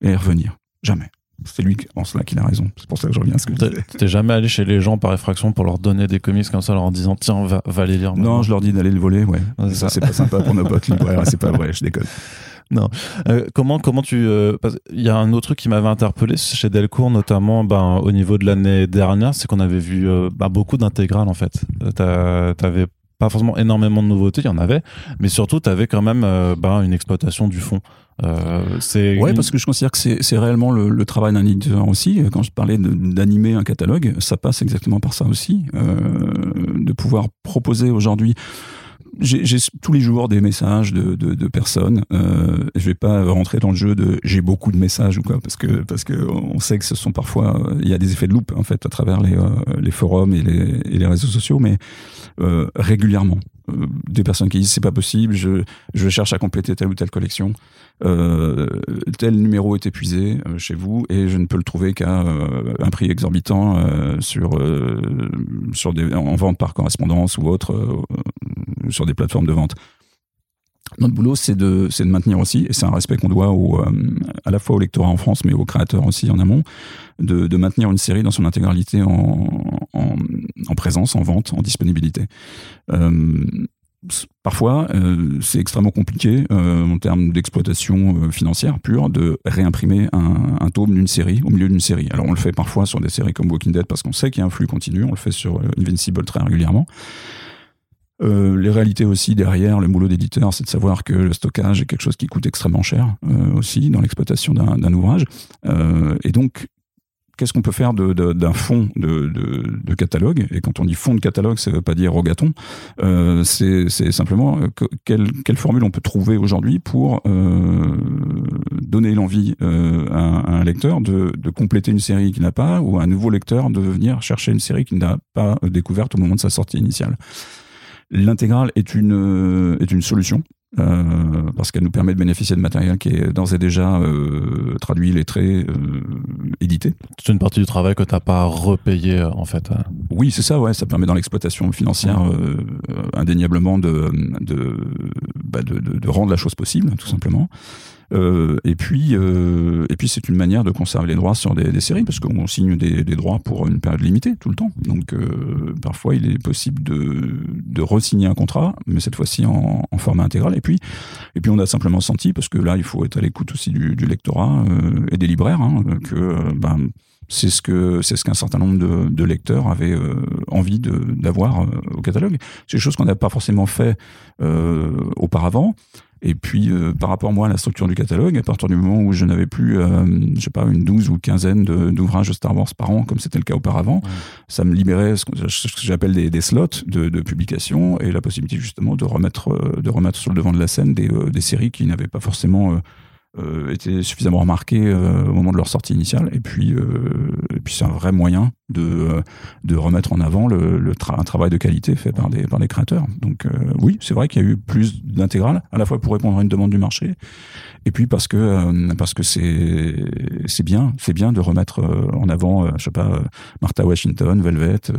et à revenir. Jamais. C'est lui en cela qu'il a raison. C'est pour ça que je reviens à ce que tu. T'es jamais allé chez les gens par effraction pour leur donner des comics comme ça, leur en disant tiens, va, va les lire. Non, je leur dis d'aller le voler, ouais. ça, c'est pas sympa pour nos [laughs] potes libraires, c'est pas vrai, je déconne. Non. Euh, comment, comment tu. Euh, il y a un autre truc qui m'avait interpellé chez Delcourt, notamment ben, au niveau de l'année dernière, c'est qu'on avait vu ben, beaucoup d'intégrales en fait. T'avais pas forcément énormément de nouveautés, il y en avait, mais surtout, tu avais quand même euh, bah, une exploitation du fond. Euh, c'est ouais, parce que je considère que c'est réellement le, travail d'un éditeur aussi. Quand je parlais d'animer un catalogue, ça passe exactement par ça aussi, euh, de pouvoir proposer aujourd'hui j'ai tous les jours des messages de, de, de personnes. Euh, je vais pas rentrer dans le jeu de j'ai beaucoup de messages ou quoi, parce que parce que on sait que ce sont parfois il y a des effets de loupe en fait à travers les, euh, les forums et les, et les réseaux sociaux, mais euh, régulièrement euh, des personnes qui disent c'est pas possible, je, je cherche à compléter telle ou telle collection, euh, tel numéro est épuisé euh, chez vous et je ne peux le trouver qu'à euh, un prix exorbitant sur sur des en vente par correspondance ou autre sur des plateformes de vente. Notre boulot, c'est de, de maintenir aussi, et c'est un respect qu'on doit au, à la fois au lectorat en France, mais aux créateurs aussi en amont, de, maintenir une série dans son intégralité en, en, en présence, en vente, en disponibilité. Euh, parfois, euh, c'est extrêmement compliqué euh, en termes d'exploitation euh, financière pure de réimprimer un, un tome d'une série au milieu d'une série. Alors on le fait parfois sur des séries comme Walking Dead parce qu'on sait qu'il y a un flux continu, on le fait sur Invincible très régulièrement. Euh, les réalités aussi derrière le boulot d'éditeur, c'est de savoir que le stockage est quelque chose qui coûte extrêmement cher euh, aussi dans l'exploitation d'un ouvrage. Euh, et donc, qu'est-ce qu'on peut faire d'un fond de, de, catalogue? Et quand on dit fond de catalogue, ça ne veut pas dire rogaton. Euh, c'est simplement euh, quelle, quelle, formule on peut trouver aujourd'hui pour euh, donner l'envie euh, à, un lecteur de, de compléter une série qu'il n'a pas, ou à un nouveau lecteur de venir chercher une série qu'il n'a pas découverte au moment de sa sortie initiale? L'intégrale est une, est une solution euh, parce qu'elle nous permet de bénéficier de matériel qui est d'ores et déjà euh, traduit, lettré, euh, édité. C'est une partie du travail que tu n'as pas repayé en fait. Oui, c'est ça, ouais. Ça permet dans l'exploitation financière indéniablement de, de, bah de, de, de, rendre la chose possible, tout simplement. Euh, et puis, euh, et puis c'est une manière de conserver les droits sur des, séries parce qu'on signe des, droits pour une période limitée tout le temps. Donc euh, parfois il est possible de, de re-signer un contrat, mais cette fois-ci en, en, format intégral. Et puis, et puis on a simplement senti parce que là il faut être à l'écoute aussi du, du lectorat et des libraires hein, que ben, c'est ce que c'est ce qu'un certain nombre de, lecteurs avaient envie d'avoir au catalogue. C'est des choses qu'on n'a pas forcément fait auparavant. Et puis, euh, par rapport moi à la structure du catalogue, à partir du moment où je n'avais plus, euh, je sais pas, une douze ou quinzaine d'ouvrages Star Wars par an, comme c'était le cas auparavant, ça me libérait ce que, j'appelle des, des, slots de, de, publication et la possibilité justement de remettre, euh, de remettre sur le devant de la scène des, des séries qui n'avaient pas forcément euh, étaient suffisamment remarqués euh, au moment de leur sortie initiale. Et puis, euh, et puis c'est un vrai moyen de, de remettre en avant le, le un travail de qualité fait par des, par des créateurs. Donc oui, c'est vrai qu'il y a eu plus d'intégrales, à la fois pour répondre à une demande du marché, et puis parce que parce que c'est c'est bien, c'est bien de remettre en avant, je sais pas, Martha Washington, Velvet,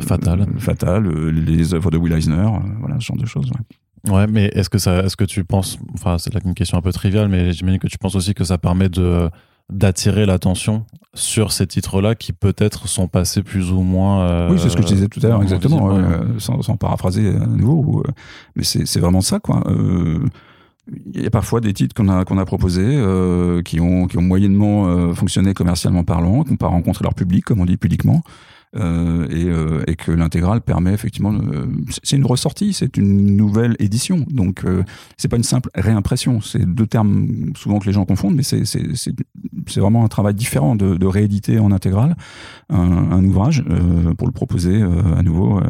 Fatal, Fatal, les œuvres de Will Eisner, voilà ce genre de choses. Ouais. Ouais, mais est-ce que ça, est-ce que tu penses, enfin, c'est là une question un peu triviale, mais j'imagine que tu penses aussi que ça permet de d'attirer l'attention sur ces titres-là qui peut-être sont passés plus ou moins. Euh, oui, c'est ce que je disais tout à l'heure, exactement, sans, sans, paraphraser à nouveau. Euh, mais c'est vraiment ça, quoi. Euh, il y a parfois des titres qu'on a qu'on a proposés euh, qui ont qui ont moyennement fonctionné commercialement parlant, qui n'ont pas rencontré leur public, comme on dit publiquement. Et, et, que l'intégrale permet effectivement, c'est une ressortie, c'est une nouvelle édition, donc c'est pas une simple réimpression. C'est deux termes souvent que les gens confondent, mais c'est vraiment un travail différent de, rééditer en intégrale un, ouvrage pour le proposer à nouveau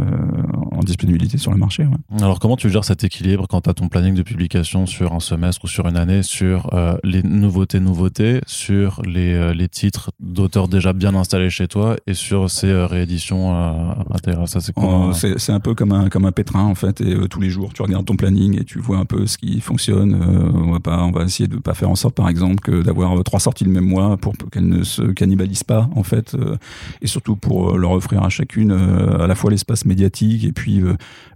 en disponibilité sur le marché. Alors comment tu gères cet équilibre quand tu as ton planning de publication sur un semestre ou sur une année, sur euh, les nouveautés, nouveautés, sur les, euh, les titres d'auteurs déjà bien installés chez toi et sur ces euh, intégrales Ça c'est oh, C'est un peu comme un, comme un pétrin en fait et tous les jours tu regardes ton planning et tu vois un peu ce qui fonctionne. on, va pas, on va essayer de pas faire en sorte par exemple que d'avoir trois sorties le même mois pour qu'elles ne se cannibalisent pas en fait et surtout pour leur offrir à chacune à la fois l'espace médiatique et puis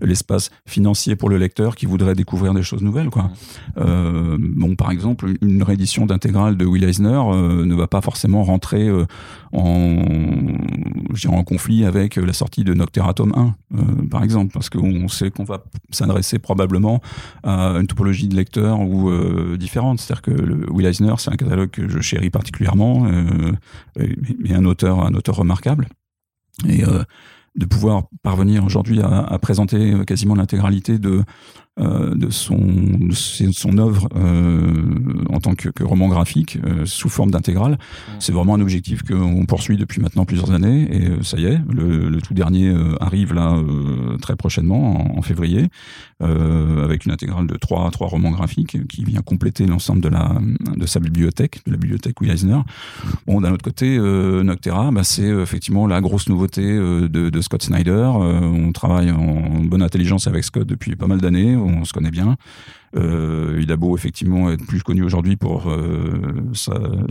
l'espace financier pour le lecteur qui voudrait découvrir des choses nouvelles. Quoi. Euh, bon, par exemple, une réédition d'intégrale de Will Eisner euh, ne va pas forcément rentrer euh, en, en conflit avec la sortie de Nocteratom 1, euh, par exemple, parce qu'on sait qu'on va s'adresser probablement à une topologie de lecteurs ou différente. C'est-à-dire que Will Eisner, c'est un catalogue que je chéris particulièrement, mais un auteur, un auteur remarquable. Et de pouvoir parvenir aujourd'hui à, présenter quasiment l'intégralité de euh, de son de son œuvre euh, en tant que, que roman graphique euh, sous forme d'intégrale. C'est vraiment un objectif qu'on poursuit depuis maintenant plusieurs années et ça y est, le, le tout dernier arrive là très prochainement en, février avec une intégrale de trois trois romans graphiques qui vient compléter l'ensemble de la de sa bibliothèque, de la bibliothèque Eisner. Bon, d'un autre côté, Noctera, bah, c'est effectivement la grosse nouveauté de, de Scott Snyder. on travaille en bonne intelligence avec Scott depuis pas mal d'années on se connaît bien. Euh, il a beau effectivement être plus connu aujourd'hui pour euh,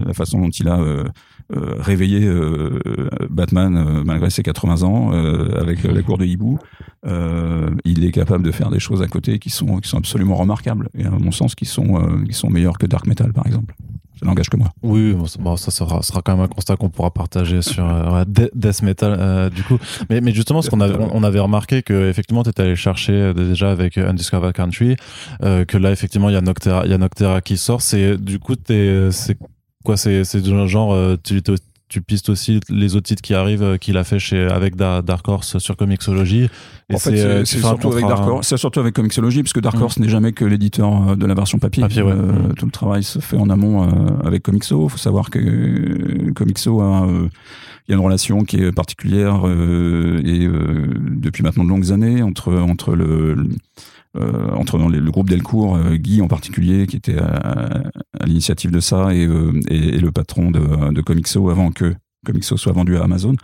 la façon dont il a euh, réveillé Batman malgré ses 80 ans avec la cour de hibou. il est capable de faire des choses à côté qui sont, absolument remarquables et à mon sens qui sont, qui sont meilleures que Dark Metal par exemple n'engage que moi. Oui, bon, ça sera, sera, quand même un constat qu'on pourra partager sur euh, Death Metal, euh, du coup. Mais, mais justement, ce qu'on avait, on avait remarqué que effectivement, tu étais allé chercher euh, déjà avec Undiscovered Country, que là, effectivement, il y a Noctera, il y a Noctera qui sort. C'est, du coup, c'est quoi, c'est, c'est genre, tu tu pistes aussi les autres titres qui arrivent qu'il a fait chez avec Dark Horse sur Comixology en fait, euh, c'est surtout, avec Dark Horse, c'est surtout avec Comixology, puisque Dark mm. Horse n'est jamais que l'éditeur euh, de la version papier. euh, mm. Tout le travail se fait en amont euh, avec Comixo. Il faut savoir que Comixo a, il y a une relation qui est particulière et depuis maintenant de longues années entre entre le euh, entre le, le groupe Delcourt, Guy en particulier, qui était à, l'initiative de ça, et, et, le patron de, Comixo avant que Comixo soit vendu à Amazon.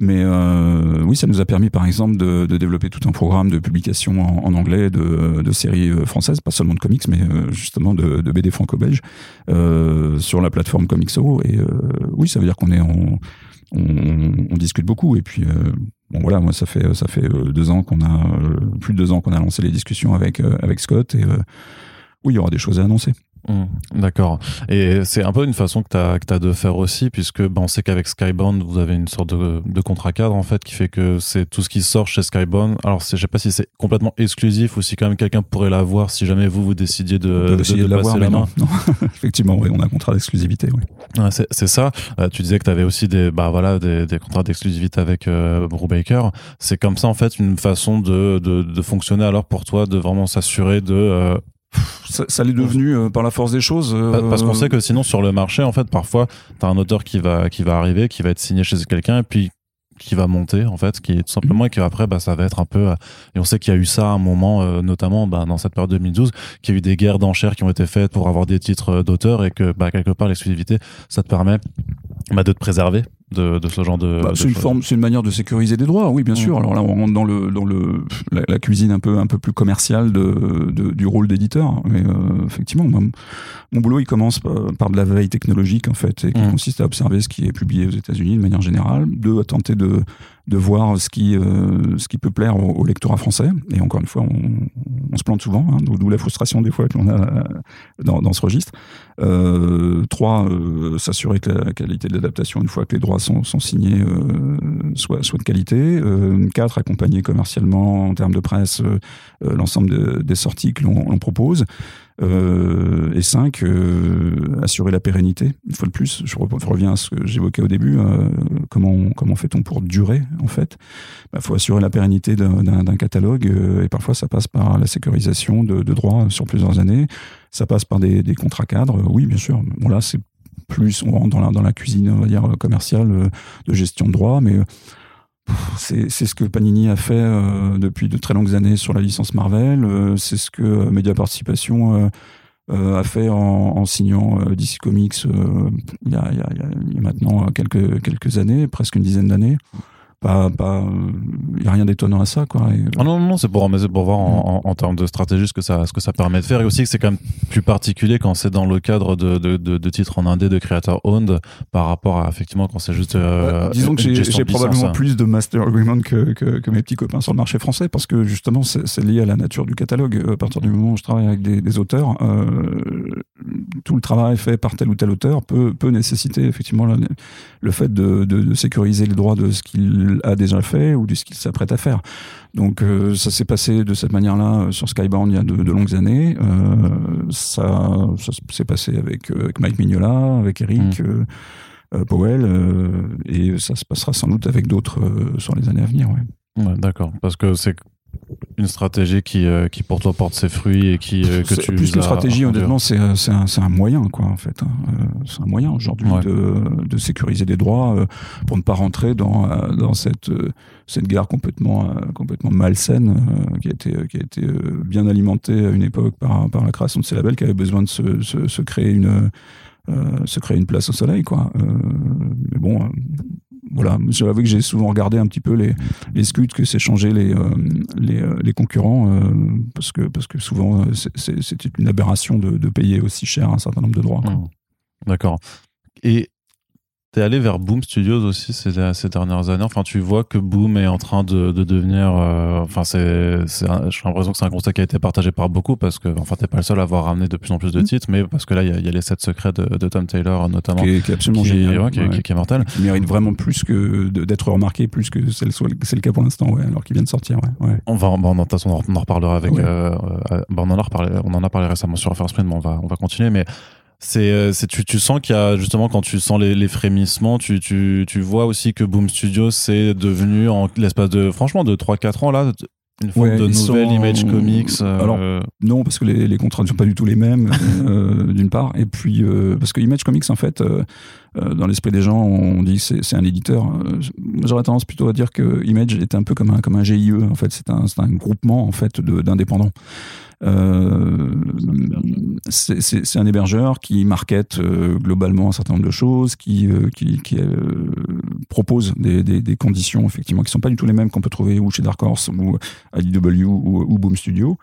Mais euh, oui, ça nous a permis, par exemple, de, développer tout un programme de publication en, anglais de, séries euh, françaises, pas seulement de comics, mais euh, justement de, BD franco-belge euh, sur la plateforme Comixo. Et euh, oui, ça veut dire qu'on est en, on, on, discute beaucoup. Et puis bon voilà, moi ça fait ça fait deux ans qu'on a plus de deux ans qu'on a lancé les discussions avec avec Scott. Et oui, il y aura des choses à annoncer. Mmh, d'accord. Et c'est un peu une façon que tu as, de faire aussi, puisque ben, on sait qu'avec Skybound, vous avez une sorte de, de, contrat cadre, en fait, qui fait que c'est tout ce qui sort chez Skybound. Alors, je sais pas si c'est complètement exclusif ou si quand même quelqu'un pourrait l'avoir si jamais vous, vous décidiez de, de, de, l'avoir, mais non. non. [laughs] Effectivement, oui, on a un contrat d'exclusivité, oui. Ouais, c'est ça. Euh, tu disais que tu avais aussi des, bah, voilà, des, des contrats d'exclusivité avec euh, Brubaker. C'est comme ça, en fait, une façon de, de, de fonctionner alors pour toi, de vraiment s'assurer de... Euh, ça, ça l'est devenu euh, par la force des choses. Euh, Parce qu'on sait que sinon sur le marché, en fait, parfois, t'as un auteur qui va qui va arriver, qui va être signé chez quelqu'un, et puis qui va monter en fait, qui est tout simplement et qui après bah ça va être un peu euh, et on sait qu'il y a eu ça à un moment notamment bah, dans cette période 2012 qu'il y a eu des guerres d'enchères qui ont été faites pour avoir des titres d'auteur et que bah quelque part l'exclusivité ça te permet bah, de te préserver de, de, ce genre de. Bah, c'est une forme, c'est une manière de sécuriser des droits, oui, bien mmh. sûr. Alors là, on rentre dans le dans le la, la, cuisine un peu un peu plus commerciale de, de du rôle d'éditeur. Mais euh, effectivement, mon, mon, boulot, il commence par, de la veille technologique en fait, et qui mmh. consiste à observer ce qui est publié aux États-Unis de manière générale, de à tenter de de voir ce qui euh, ce qui peut plaire au, au, lectorat français. Et encore une fois, on, on se plante souvent, hein, d'où la frustration des fois qu'on a euh, dans, dans ce registre. Euh, trois, euh, s'assurer que la qualité de l'adaptation, une fois que les droits sont, sont signés, euh, soit, soit de qualité. Euh, quatre, accompagner commercialement en termes de presse l'ensemble de, des sorties que l'on propose. Euh, et cinq, euh, assurer la pérennité. Une fois de plus, je reviens à ce que j'évoquais au début. Euh, comment comment fait-on pour durer en fait? Il bah, faut assurer la pérennité d'un catalogue et parfois ça passe par la sécurisation de, de, droits sur plusieurs années. Ça passe par des, des contrats cadres. Oui, bien sûr. Bon là, c'est plus on rentre dans la, dans la cuisine, on va dire commerciale de gestion de droits, mais c'est ce que Panini a fait euh, depuis de très longues années sur la licence Marvel. Euh, c'est ce que euh, Media Participation a fait en, signant DC Comics il y, a, maintenant quelques années, presque une dizaine d'années pas pas il y a rien d'étonnant à ça quoi. Et, ah non non c'est pour mais pour voir en, en, termes de stratégie ce que ça ce que ça permet de faire. Et aussi que c'est quand même plus particulier quand c'est dans le cadre de, de, de, de titres en indé de créateurs owned par rapport à effectivement quand c'est juste euh, bah, disons que j'ai probablement plus de master agreement que, que, que, mes petits copains sur le marché français parce que justement c'est lié à la nature du catalogue. À partir du moment où je travaille avec des, des auteurs euh, tout le travail fait par tel ou tel auteur peut, peut nécessiter effectivement le, le fait de, de, de sécuriser les droits de ce qu'il a déjà fait ou de ce qu'il s'apprête à faire. Donc euh, ça s'est passé de cette manière-là euh, sur Skybound il y a de, longues années. Euh, ça, ça s'est passé avec, avec, Mike Mignola, avec Eric. Mm. Powell, et ça se passera sans doute avec d'autres sur les années à venir. Ouais. ouais D'accord, parce que c'est une stratégie qui, euh, qui pour toi porte ses fruits et qui euh, que tu plus qu'une stratégie honnêtement c'est c'est un, un, moyen quoi en fait hein. euh, c'est un moyen aujourd'hui de, de, sécuriser des droits pour ne pas rentrer dans dans cette cette guerre complètement complètement malsaine qui a été qui a été bien alimentée à une époque par par la création de ces labels qui avaient besoin de se, se, se créer une se créer une place au soleil quoi. Mais bon voilà, j'avoue que j'ai souvent regardé un petit peu les, les que s'échangeaient les, euh, les, euh, les, concurrents, euh, parce, que, parce que souvent, c'était une aberration de, de, payer aussi cher un certain nombre de droits. Mmh. D'accord. Et T'es allé vers Boom Studios aussi ces, ces, dernières années? Enfin, tu vois que Boom est en train de, de devenir. Euh, enfin, c'est, j'ai l'impression que c'est un constat qui a été partagé par beaucoup parce que, enfin, t'es pas le seul à avoir ramené de plus en plus de mm. titres, mais parce que là, il y, y, a les 7 secrets de, de, Tom Taylor notamment, qui est, qui est absolument qui, génial, ouais, qui, qui, est mortel, qui mérite vraiment plus que d'être remarqué, plus que c'est le, le, cas pour l'instant, ouais, alors qu'il vient de sortir. On va, bon, de toute façon, on en reparlera avec. Euh, euh, bon, on en a reparlé, on en a parlé récemment sur First Print, mais on va, on va continuer, mais c'est, euh, c'est tu, tu sens qu'il y a justement quand tu sens les, les frémissements, tu, tu, tu vois aussi que Boom Studio c'est devenu en l'espace de franchement de 3-4 ans là une forme de nouvelle Image Comics. Euh, Alors non parce que les, les contrats ne sont pas du tout les mêmes [laughs] euh, d'une part et puis parce que Image Comics en fait dans l'esprit des gens on dit que c'est un éditeur. J'aurais tendance plutôt à dire que Image est un peu comme un comme un GIE en fait c'est un, un groupement en fait d'indépendants. Euh, c'est un hébergeur qui market euh, globalement un certain nombre de choses, qui, euh, qui, propose des, des, conditions effectivement qui sont pas du tout les mêmes qu'on peut trouver ou chez Dark Horse ou IDW ou, ou Boom Studio.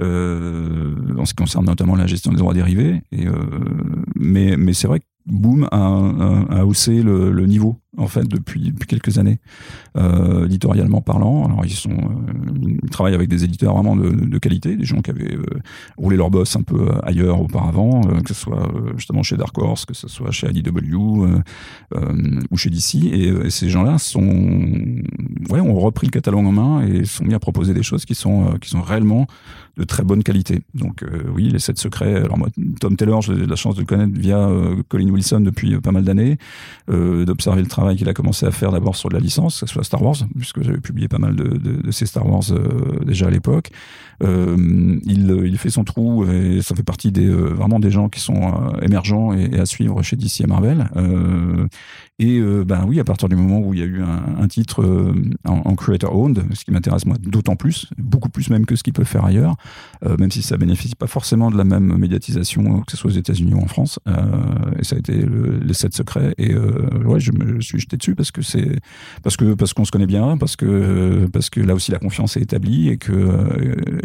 Euh, en ce qui concerne notamment la gestion des droits dérivés. Euh, mais mais c'est vrai que Boom a, a haussé le, le, niveau en fait depuis, quelques années, euh, éditorialement parlant. Alors ils sont, euh, ils travaillent avec des éditeurs vraiment de, qualité, des gens qui avaient euh, roulé leur boss un peu ailleurs auparavant, euh, que ce soit justement chez Dark Horse, que ce soit chez IDW ou chez DC. Et, ces gens-là sont, ouais, ont repris le catalogue en main et sont mis à proposer des choses qui sont qui sont réellement de très bonne qualité. Donc oui, les sept secrets. Alors moi, Tom Taylor, j'ai la chance de le connaître via Colin Wilson depuis pas mal d'années, d'observer le travail qu'il a commencé à faire d'abord sur de la licence, soit Star Wars, puisque j'avais publié pas mal de, de, de ces Star Wars euh, déjà à l'époque. Euh, il, fait son trou et ça fait partie des euh, vraiment des gens qui sont euh, émergents et, à suivre chez DC et Marvel. et ben oui, à partir du moment où il y a eu un, titre en, creator owned, ce qui m'intéresse moi d'autant plus, beaucoup plus même que ce qu'il peut faire ailleurs, même si ça bénéficie pas forcément de la même médiatisation que ce soit aux États-Unis ou en France. et ça a été le, les sept secrets. Et ouais, je me suis jeté dessus parce que c'est parce que parce qu'on se connaît bien, parce que parce que là aussi la confiance est établie et que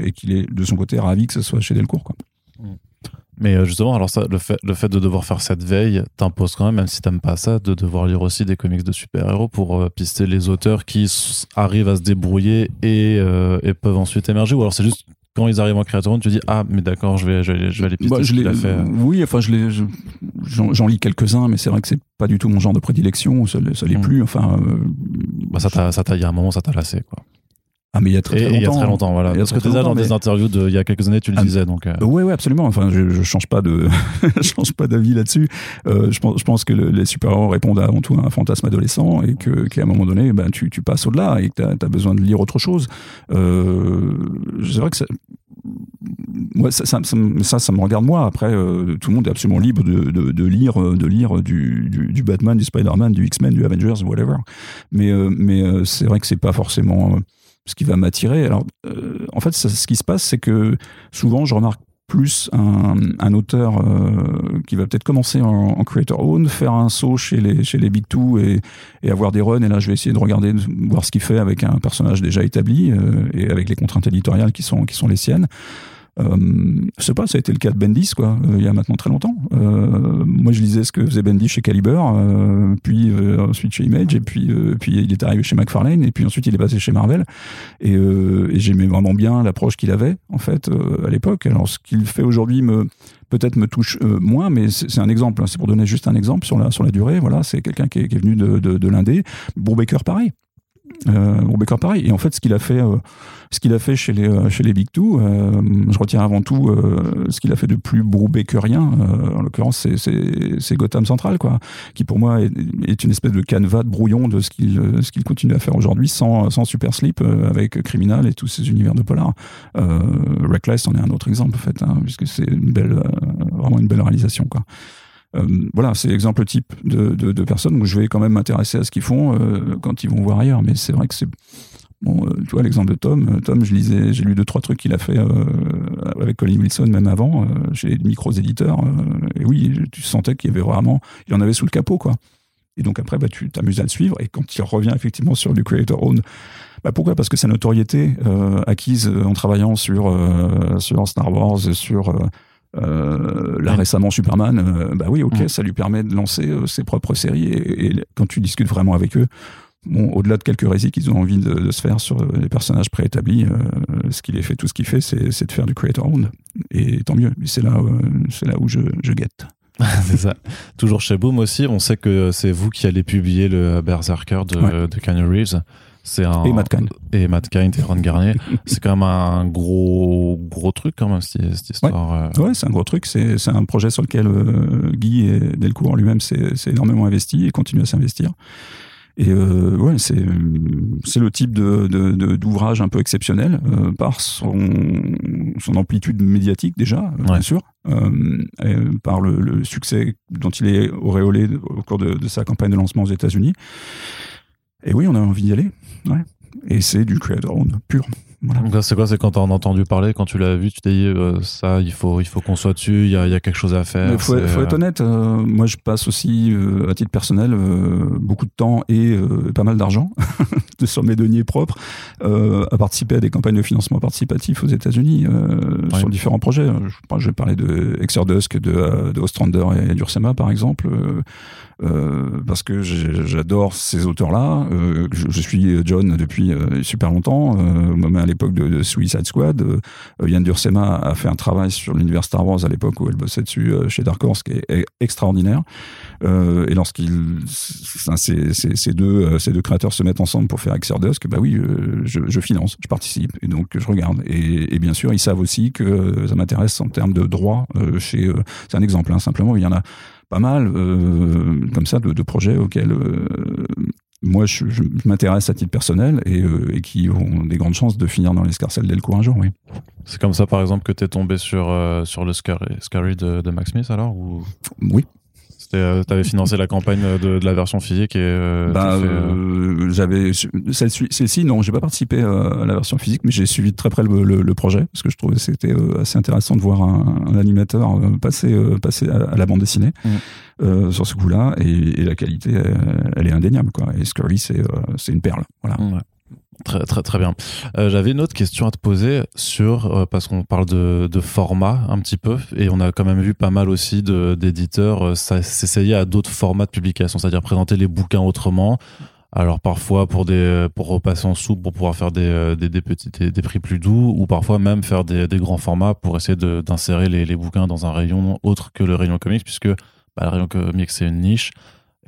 et qu'il est de son côté ravi que ce soit chez Delcourt quoi. Mais euh, justement, alors ça, le fait, le fait de devoir faire cette veille t'impose quand même, même si t'aimes pas ça, de devoir lire aussi des comics de super-héros pour euh, pister les auteurs qui arrivent à se débrouiller et, euh, et peuvent ensuite émerger. Ou alors c'est juste quand ils arrivent en créateur, tu dis ah mais d'accord, je vais je vais, je vais aller pister bah, ce a fait. Oui, enfin je j'en lis quelques-uns, mais c'est vrai que c'est pas du tout mon genre de prédilection, ça, ça l'est mm. plus. Enfin, bah, ça t'a ça t'a il y a un moment ça t'a lassé quoi. Ah, mais il y a très, très Et il y a longtemps. très longtemps, voilà. Il y a Parce que très longtemps, dans des interviews de, il y a quelques années, tu le Ah, disais. Donc, euh, Ouais, ouais, absolument. Enfin, je, je change pas de, [laughs] je change pas d'avis là-dessus. Euh, je pense, je pense que le- les super-héros répondent avant tout à un fantasme adolescent et que, qu'à un moment donné, ben, tu, tu passes au-delà et que tu as, besoin de lire autre chose. Euh, c'est vrai que ça, moi, ça, ça, ça, me- ça, me regarde moi. Après, euh, tout le monde est absolument libre de, de, de lire, de lire du, du, du Batman, du Spider-Man, du X-Men, du Avengers, whatever. Mais, euh, mais euh, c'est vrai que c'est pas forcément euh, ce qui va m'attirer. Alors, euh, en fait, ce qui se passe, c'est que souvent, je remarque plus un, un auteur euh, qui va peut-être commencer en, en creator own, faire un saut chez les, chez les Big Two et, et avoir des runs. Et là, je vais essayer de regarder, de voir ce qu'il fait avec un personnage déjà établi euh, et avec les contraintes éditoriales qui sont, qui sont les siennes. Euh, je sais pas, ça a été le cas de Bendis, quoi, euh, il y a maintenant très longtemps. Euh, moi, je lisais ce que faisait Bendis chez Caliber, euh, puis euh, ensuite chez Image, et puis, euh, puis il est arrivé chez McFarlane, et puis ensuite il est passé chez Marvel. Et, euh, et j'aimais vraiment bien l'approche qu'il avait, en fait, euh, à l'époque. Alors, ce qu'il fait aujourd'hui me peut-être me touche euh, moins, mais c'est un exemple. hein. C'est pour donner juste un exemple sur la, sur la durée. Voilà, c'est quelqu'un qui, est- qui est venu de, de, de l'Indé. Brubaker, pareil. Euh, Brubaker, pareil. Et en fait, ce qu'il a fait, euh, ce qu'il a fait chez les, euh, chez les Big Two, euh, je retiens avant tout euh, ce qu'il a fait de plus Brubakerien. Euh, en l'occurrence, c'est- c'est Gotham Central, quoi, qui pour moi est, est une espèce de canevas de brouillon de ce qu'il euh, ce qu'il continue à faire aujourd'hui sans, sans Super Sleep, avec Criminal et tous ces univers de polar. Reckless en est un autre exemple, en fait, hein, puisque c'est une belle, vraiment une belle réalisation, quoi. Euh, voilà, c'est l'exemple type de, de, personnes où je vais quand même m'intéresser à ce qu'ils font euh, quand ils vont voir ailleurs. Mais c'est vrai que c'est bon. euh, tu vois l'exemple de Tom. Tom, je lisais, j'ai lu deux trois trucs qu'il a fait avec Colin Wilson même avant chez les micros éditeurs. et oui, tu sentais qu'il y avait vraiment, il y en avait sous le capot quoi. Et donc après, bah, tu t'amuses à le suivre. Et quand il revient effectivement sur du creator own, bah pourquoi? Parce que sa notoriété acquise en travaillant sur sur Star Wars, sur euh, là récemment Superman, euh, bah oui, ok, Mm. ça lui permet de lancer euh, ses propres séries. Et, et quand tu discutes vraiment avec eux, bon, au-delà de quelques récits qu'ils ont envie de, de se faire sur euh, les personnages préétablis, ce qu'il est fait, tout ce qu'il fait, c'est de faire du creator own. Et tant mieux. C'est là, c'est là où je, je guette. [laughs] c'est ça. Toujours chez Boom aussi, on sait que c'est vous qui allez publier le Berserker de, Ouais. de Keanu Reeves. C'est un... Et Matt. Et Matt et Ron Garnier. [laughs] c'est quand même un gros, gros truc, quand même, cette, cette histoire. euh. Ouais, c'est un gros truc. C'est c'est un projet sur lequel euh, Guy et Delcourt lui-même s'est énormément investi et continue à s'investir. Et euh, ouais, c'est c'est le type de de- de- d'ouvrage un peu exceptionnel euh, par son son amplitude médiatique déjà, bien sûr, euh, et par le, le succès dont il est auréolé au cours de, de sa campagne de lancement aux États-Unis. Et oui, on a envie d'y aller. Ouais. Et c'est du creator own pur. Voilà. Donc c'est quoi C'est quand t'as en entendu parler, quand tu l'as vu, tu t'es dit, euh, ça, il faut, il faut qu'on soit dessus, il y a, il y a quelque chose à faire. Il faut, euh, être honnête, euh, moi je passe aussi, euh, à titre personnel, beaucoup de temps et pas mal d'argent [laughs] sur mes deniers propres à participer à des campagnes de financement participatif aux États-Unis Ouais. sur différents projets. Je, vais parler de Exordusk, de, de Ostrander et d'Ursema par exemple, euh, parce que j'adore ces auteurs-là. Euh, je, suis John depuis euh, super longtemps, euh, même à l'époque de, de Suicide Squad. Yann Dursema a fait un travail sur l'univers Star Wars à l'époque où elle bossait dessus chez Dark Horse qui est extraordinaire. Et lorsqu'ils, c- ces, deux, ces deux créateurs se mettent ensemble pour faire Exordusk, bah oui, je, je finance, je participe et donc je regarde. Et, et bien sûr, ils savent aussi que ça m'intéresse en termes de droit. chez, c'est un exemple, hein, simplement. Il y en a pas mal euh, comme ça de, de projets auxquels euh, moi je, je m'intéresse à titre personnel et, euh, et qui ont des grandes chances de finir dans l'escarcelle Delcourt un jour. Oui. C'est comme ça, par exemple, que t'es tombé sur, euh, sur le Scary, Scary de, de Max Smith, alors ou? Oui. C'était, euh, t'avais financé la campagne de, de la version physique et euh, Bah, fait, euh, euh, j'avais celle- celle-ci, non, j'ai pas participé euh, à la version physique, mais j'ai suivi de très près le, le- le projet parce que je trouvais que c'était euh, assez intéressant de voir un, un animateur euh, passer, euh, passer à, à la bande dessinée Mm. euh, sur ce coup-là, et, et la qualité, elle, elle est indéniable, quoi. Et Scurry, c'est euh, c'est une perle, voilà. Ouais. Très, très, très bien. Euh, J'avais une autre question à te poser sur, euh, parce qu'on parle de, de format un petit peu, et on a quand même vu pas mal aussi d'éditeurs euh, s'essayer à d'autres formats de publication, c'est-à-dire présenter les bouquins autrement. Alors parfois pour des pour repasser en soupe pour pouvoir faire des, des, petits des, prix plus doux ou parfois même faire des, grands formats pour essayer d'insérer les, les bouquins dans un rayon autre que le rayon comics puisque bah, le rayon comics c'est une niche.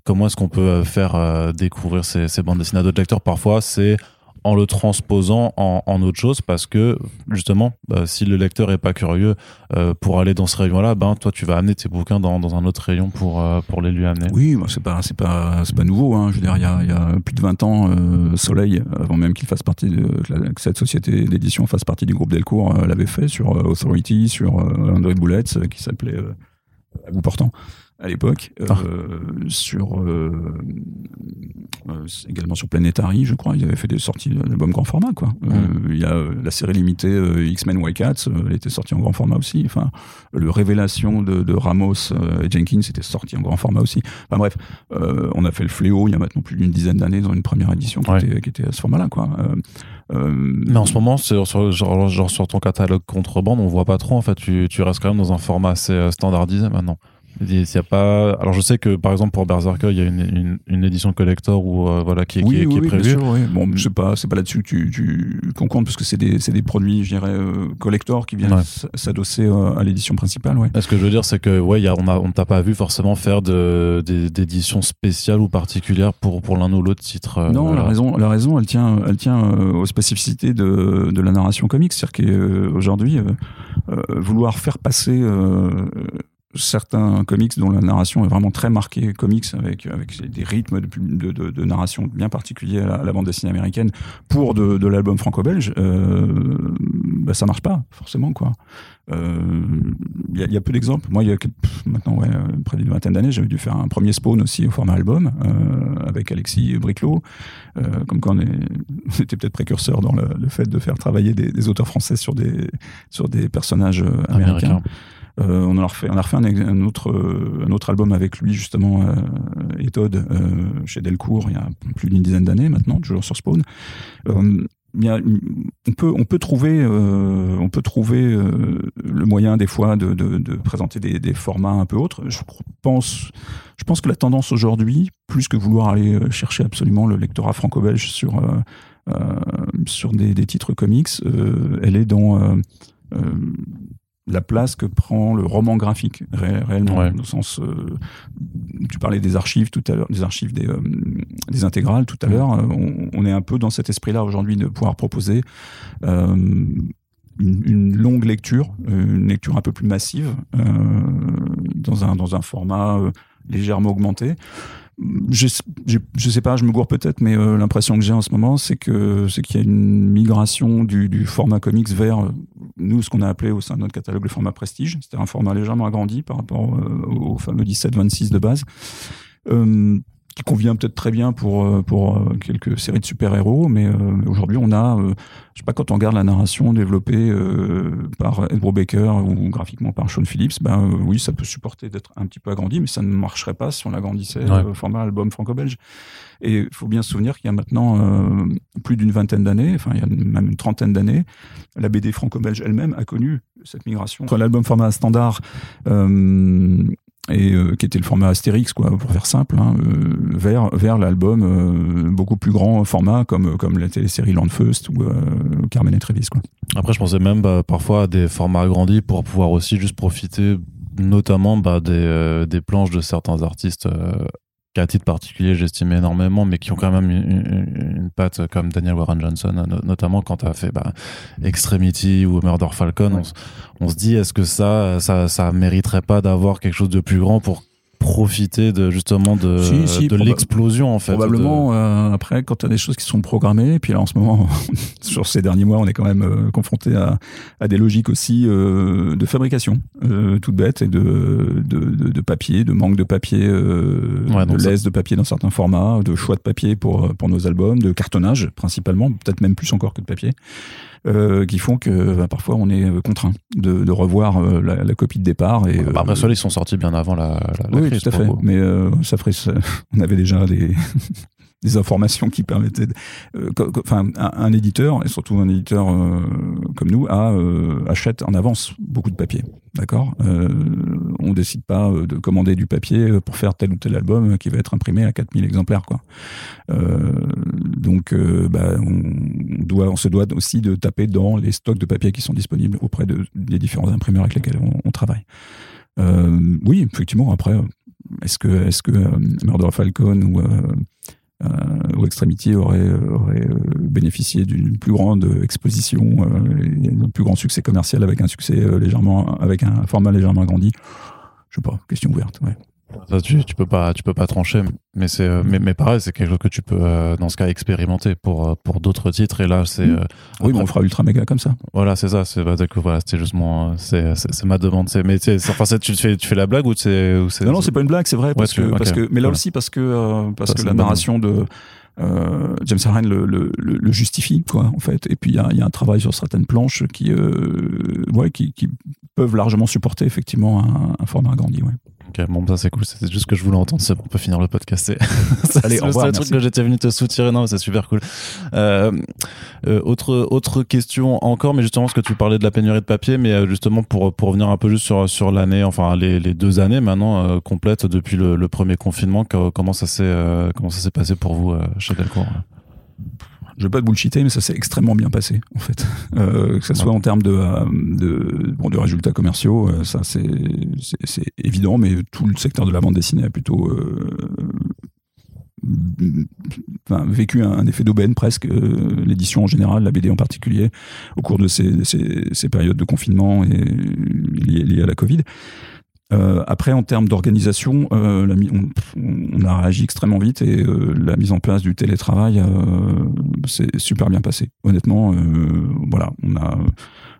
Comment est-ce qu'on peut faire découvrir ces, ces bandes dessinées à d'autres lecteurs? Parfois c'est en le transposant en, autre chose parce que justement, bah, si le lecteur est pas curieux euh, pour aller dans ce rayon-là, ben toi tu vas amener tes bouquins dans, un autre rayon pour euh, pour les lui amener. Oui, c'est pas c'est pas c'est pas nouveau. Hein. Je veux dire, il y a, y a, plus de 20 ans, euh, Soleil, avant même qu'il fasse partie de que cette société d'édition fasse partie du groupe Delcourt, l'avait fait sur Authority, sur André Boulette, qui s'appelait à bout portant à l'époque, euh, ah. sur euh, euh, également sur Planetary, je crois. Ils avaient fait des sorties d'albums grand format, quoi. Mm. Il y a la série limitée X-Men White Cats, elle était sortie en grand format aussi. Enfin, le Révélation de, Ramos et Jenkins était sorti en grand format aussi. Enfin bref, on a fait le Fléau il y a maintenant plus d'une dizaine d'années dans une première édition qui, était, qui était, à ce format-là, quoi. Mais en ce moment, sur, sur, genre, genre, sur ton catalogue contrebande, on voit pas trop. En fait, tu, tu restes quand même dans un format assez standardisé maintenant. Il y a pas. Alors je sais que par exemple pour Berserker, il y a une, une, une édition collector où euh, voilà qui, oui, qui, qui oui, est prévue. Bien sûr, oui. Bon, je sais pas, c'est pas là-dessus que tu, tu qu'on compte parce que c'est des des produits, je dirais euh, collector qui viennent s'adosser euh, à l'édition principale. Ouais. Ce que je veux dire, c'est que ouais, y a, on a on t'a pas vu forcément faire de d'éditions spéciales ou particulières pour pour l'un ou l'autre titre. non, la raison la raison, elle tient elle tient aux spécificités de de la narration comics, c'est-à-dire qu'aujourd'hui vouloir faire passer certains comics dont la narration est vraiment très marquée comics avec avec des rythmes de, narration bien particuliers à la, bande dessinée américaine pour de, l'album franco-belge euh, bah ça marche pas forcément quoi. Il euh, y, a peu d'exemples. Moi il y a maintenant ouais, près d'une vingtaine d'années j'avais dû faire un premier spawn aussi au format album euh, avec Alexis Briclot euh, comme quand on, [laughs] était peut-être précurseur dans le, fait de faire travailler des, auteurs français sur des sur des personnages euh, américains. Euh, on, a refait, on a refait un, autre, euh, autre album avec lui, justement, euh, et Todd, chez Delcourt, il y a plus d'une dizaine d'années maintenant, toujours sur Spawn. On peut trouver on peut trouver le moyen des fois de, présenter des, formats un peu autres. Je pense je pense que la tendance aujourd'hui, plus que vouloir aller chercher absolument le lectorat franco-belge sur sur des, titres comics, elle est dans la place que prend le roman graphique réellement ouais. au sens euh, tu parlais des archives tout à l'heure des archives des, euh, des intégrales tout à l'heure on, on, est un peu dans cet esprit là aujourd'hui de pouvoir proposer euh, une, une, longue lecture une lecture un peu plus massive euh, dans un dans un format euh, légèrement augmenté je, je, sais pas, je me gourre peut-être, mais euh, l'impression que j'ai en ce moment, c'est que c'est qu'il y a une migration du, du format comics vers euh, nous ce qu'on a appelé au sein de notre catalogue le format prestige. C'était un format légèrement agrandi par rapport euh, au fameux 17-26 de base. Qui convient peut-être très bien pour euh, pour euh, quelques séries de super-héros, mais euh, aujourd'hui on a, je sais pas, quand on regarde la narration développée par Ed Baker ou graphiquement par Sean Phillips, ben oui, ça peut supporter d'être un petit peu agrandi, mais ça ne marcherait pas si on l'agrandissait ouais. au format album franco-belge. Et il faut bien se souvenir qu'il y a maintenant plus d'une vingtaine d'années, enfin il y a même une trentaine d'années, la BD franco-belge elle-même a connu cette migration l'album format standard euh, et euh, qui était le format Astérix quoi pour faire simple hein, euh, vers vers l'album euh, beaucoup plus grand format comme comme la télésérie Land First ou euh, Carmen et Travis quoi. Après je pensais même bah, parfois à des formats agrandis pour pouvoir aussi juste profiter notamment bah, des, euh, des planches de certains artistes qu'à titre particulier j'estimais énormément, mais qui ont quand même une, une, une patte comme Daniel Warren Johnson, notamment quand tu as fait bah, Extremity ou Murder Falcon. Ouais. On, on, se dit, est-ce que ça, ça, ça mériterait pas d'avoir quelque chose de plus grand pour profiter de justement de, si, si, de l'explosion en fait. Probablement. De... Euh, après, quand tu as des choses qui sont programmées, et puis là en ce moment, [laughs] sur ces derniers mois, on est quand même euh, confronté à, à, des logiques aussi euh, de fabrication, euh, toutes bêtes, et de, de, de, papier, de manque de papier, euh, ouais, de laisse de papier dans certains formats, de choix de papier pour, pour nos albums, de cartonnage principalement, peut-être même plus encore que de papier euh, qui font que bah, parfois on est euh, contraint de, de revoir euh, la, la, copie de départ. Et, bah, après, ceux-là, ils sont sortis bien avant la, la, la oui, crise. tout à fait. Mais euh, ça ferait, ça, [laughs] on avait déjà des, des informations qui permettaient, euh, enfin, un, éditeur et surtout un éditeur euh, comme nous euh, achète en avance beaucoup de papier. D'accord? On décide pas de commander du papier pour faire tel ou tel album qui va être imprimé à 4000 exemplaires, quoi. Donc, bah, on se doit aussi de taper dans les stocks de papier qui sont disponibles auprès de, des différents imprimeurs avec lesquels on, travaille. oui, effectivement. Après, est-ce que, est-ce que Falcon ou où Extremity aurait, aurait bénéficié d'une plus grande exposition d'un plus grand succès commercial avec un succès légèrement, avec un format légèrement agrandi. Je sais pas, question ouverte. Tu, tu peux pas, tu peux pas trancher, mais c'est, euh, mais, mais pareil, c'est quelque chose que tu peux, euh, dans ce cas, expérimenter pour, euh, pour d'autres titres. Et là, c'est. oui, mais on fera ultra méga comme ça. Voilà, c'est ça. C'est, bah, voilà, c'était justement, c'est, c'est, ma demande. C'est, mais enfin, tu fais, tu fais la blague ou c'est, Non, non, c'est pas une blague, c'est vrai, parce, que, parce que, mais là aussi parce que, parce que la narration de euh, James Harren le, le, le, justifie, quoi, en fait. Et puis il y a, y a, un travail sur certaines planches qui, euh, ouais, qui, qui, peuvent largement supporter effectivement un, un format agrandi. Ouais. Ok, bon, ça c'est cool. C'est juste que je voulais entendre. C'est bon, on peut finir le podcast. C'est [laughs] Allez, au revoir. le truc que j'étais venu te soutirer. Non, c'est super cool. Euh, euh, autre, autre question encore, mais justement, parce que tu parlais de la pénurie de papier, mais euh, justement, pour, pour revenir un peu juste sur, sur l'année, enfin, les, les deux années maintenant euh, complètes depuis le, le premier confinement, comment ça s'est comment ça s'est passé pour vous chez Delcourt je veux pas te bullshiter, mais ça s'est extrêmement bien passé, en fait. Euh, que ce soit en termes de, euh, de, bon, de résultats commerciaux, euh, ça c'est évident, mais tout le secteur de la bande dessinée a plutôt enfin, vécu un, effet d'aubaine presque, l'édition en général, la BD en particulier, au cours de ces, ces, ces périodes de confinement et liées, liées à la Covid. Euh, après, en termes d'organisation, euh, on, a réagi extrêmement vite et euh, la mise en place du télétravail s'est super bien passé. Honnêtement, voilà, on a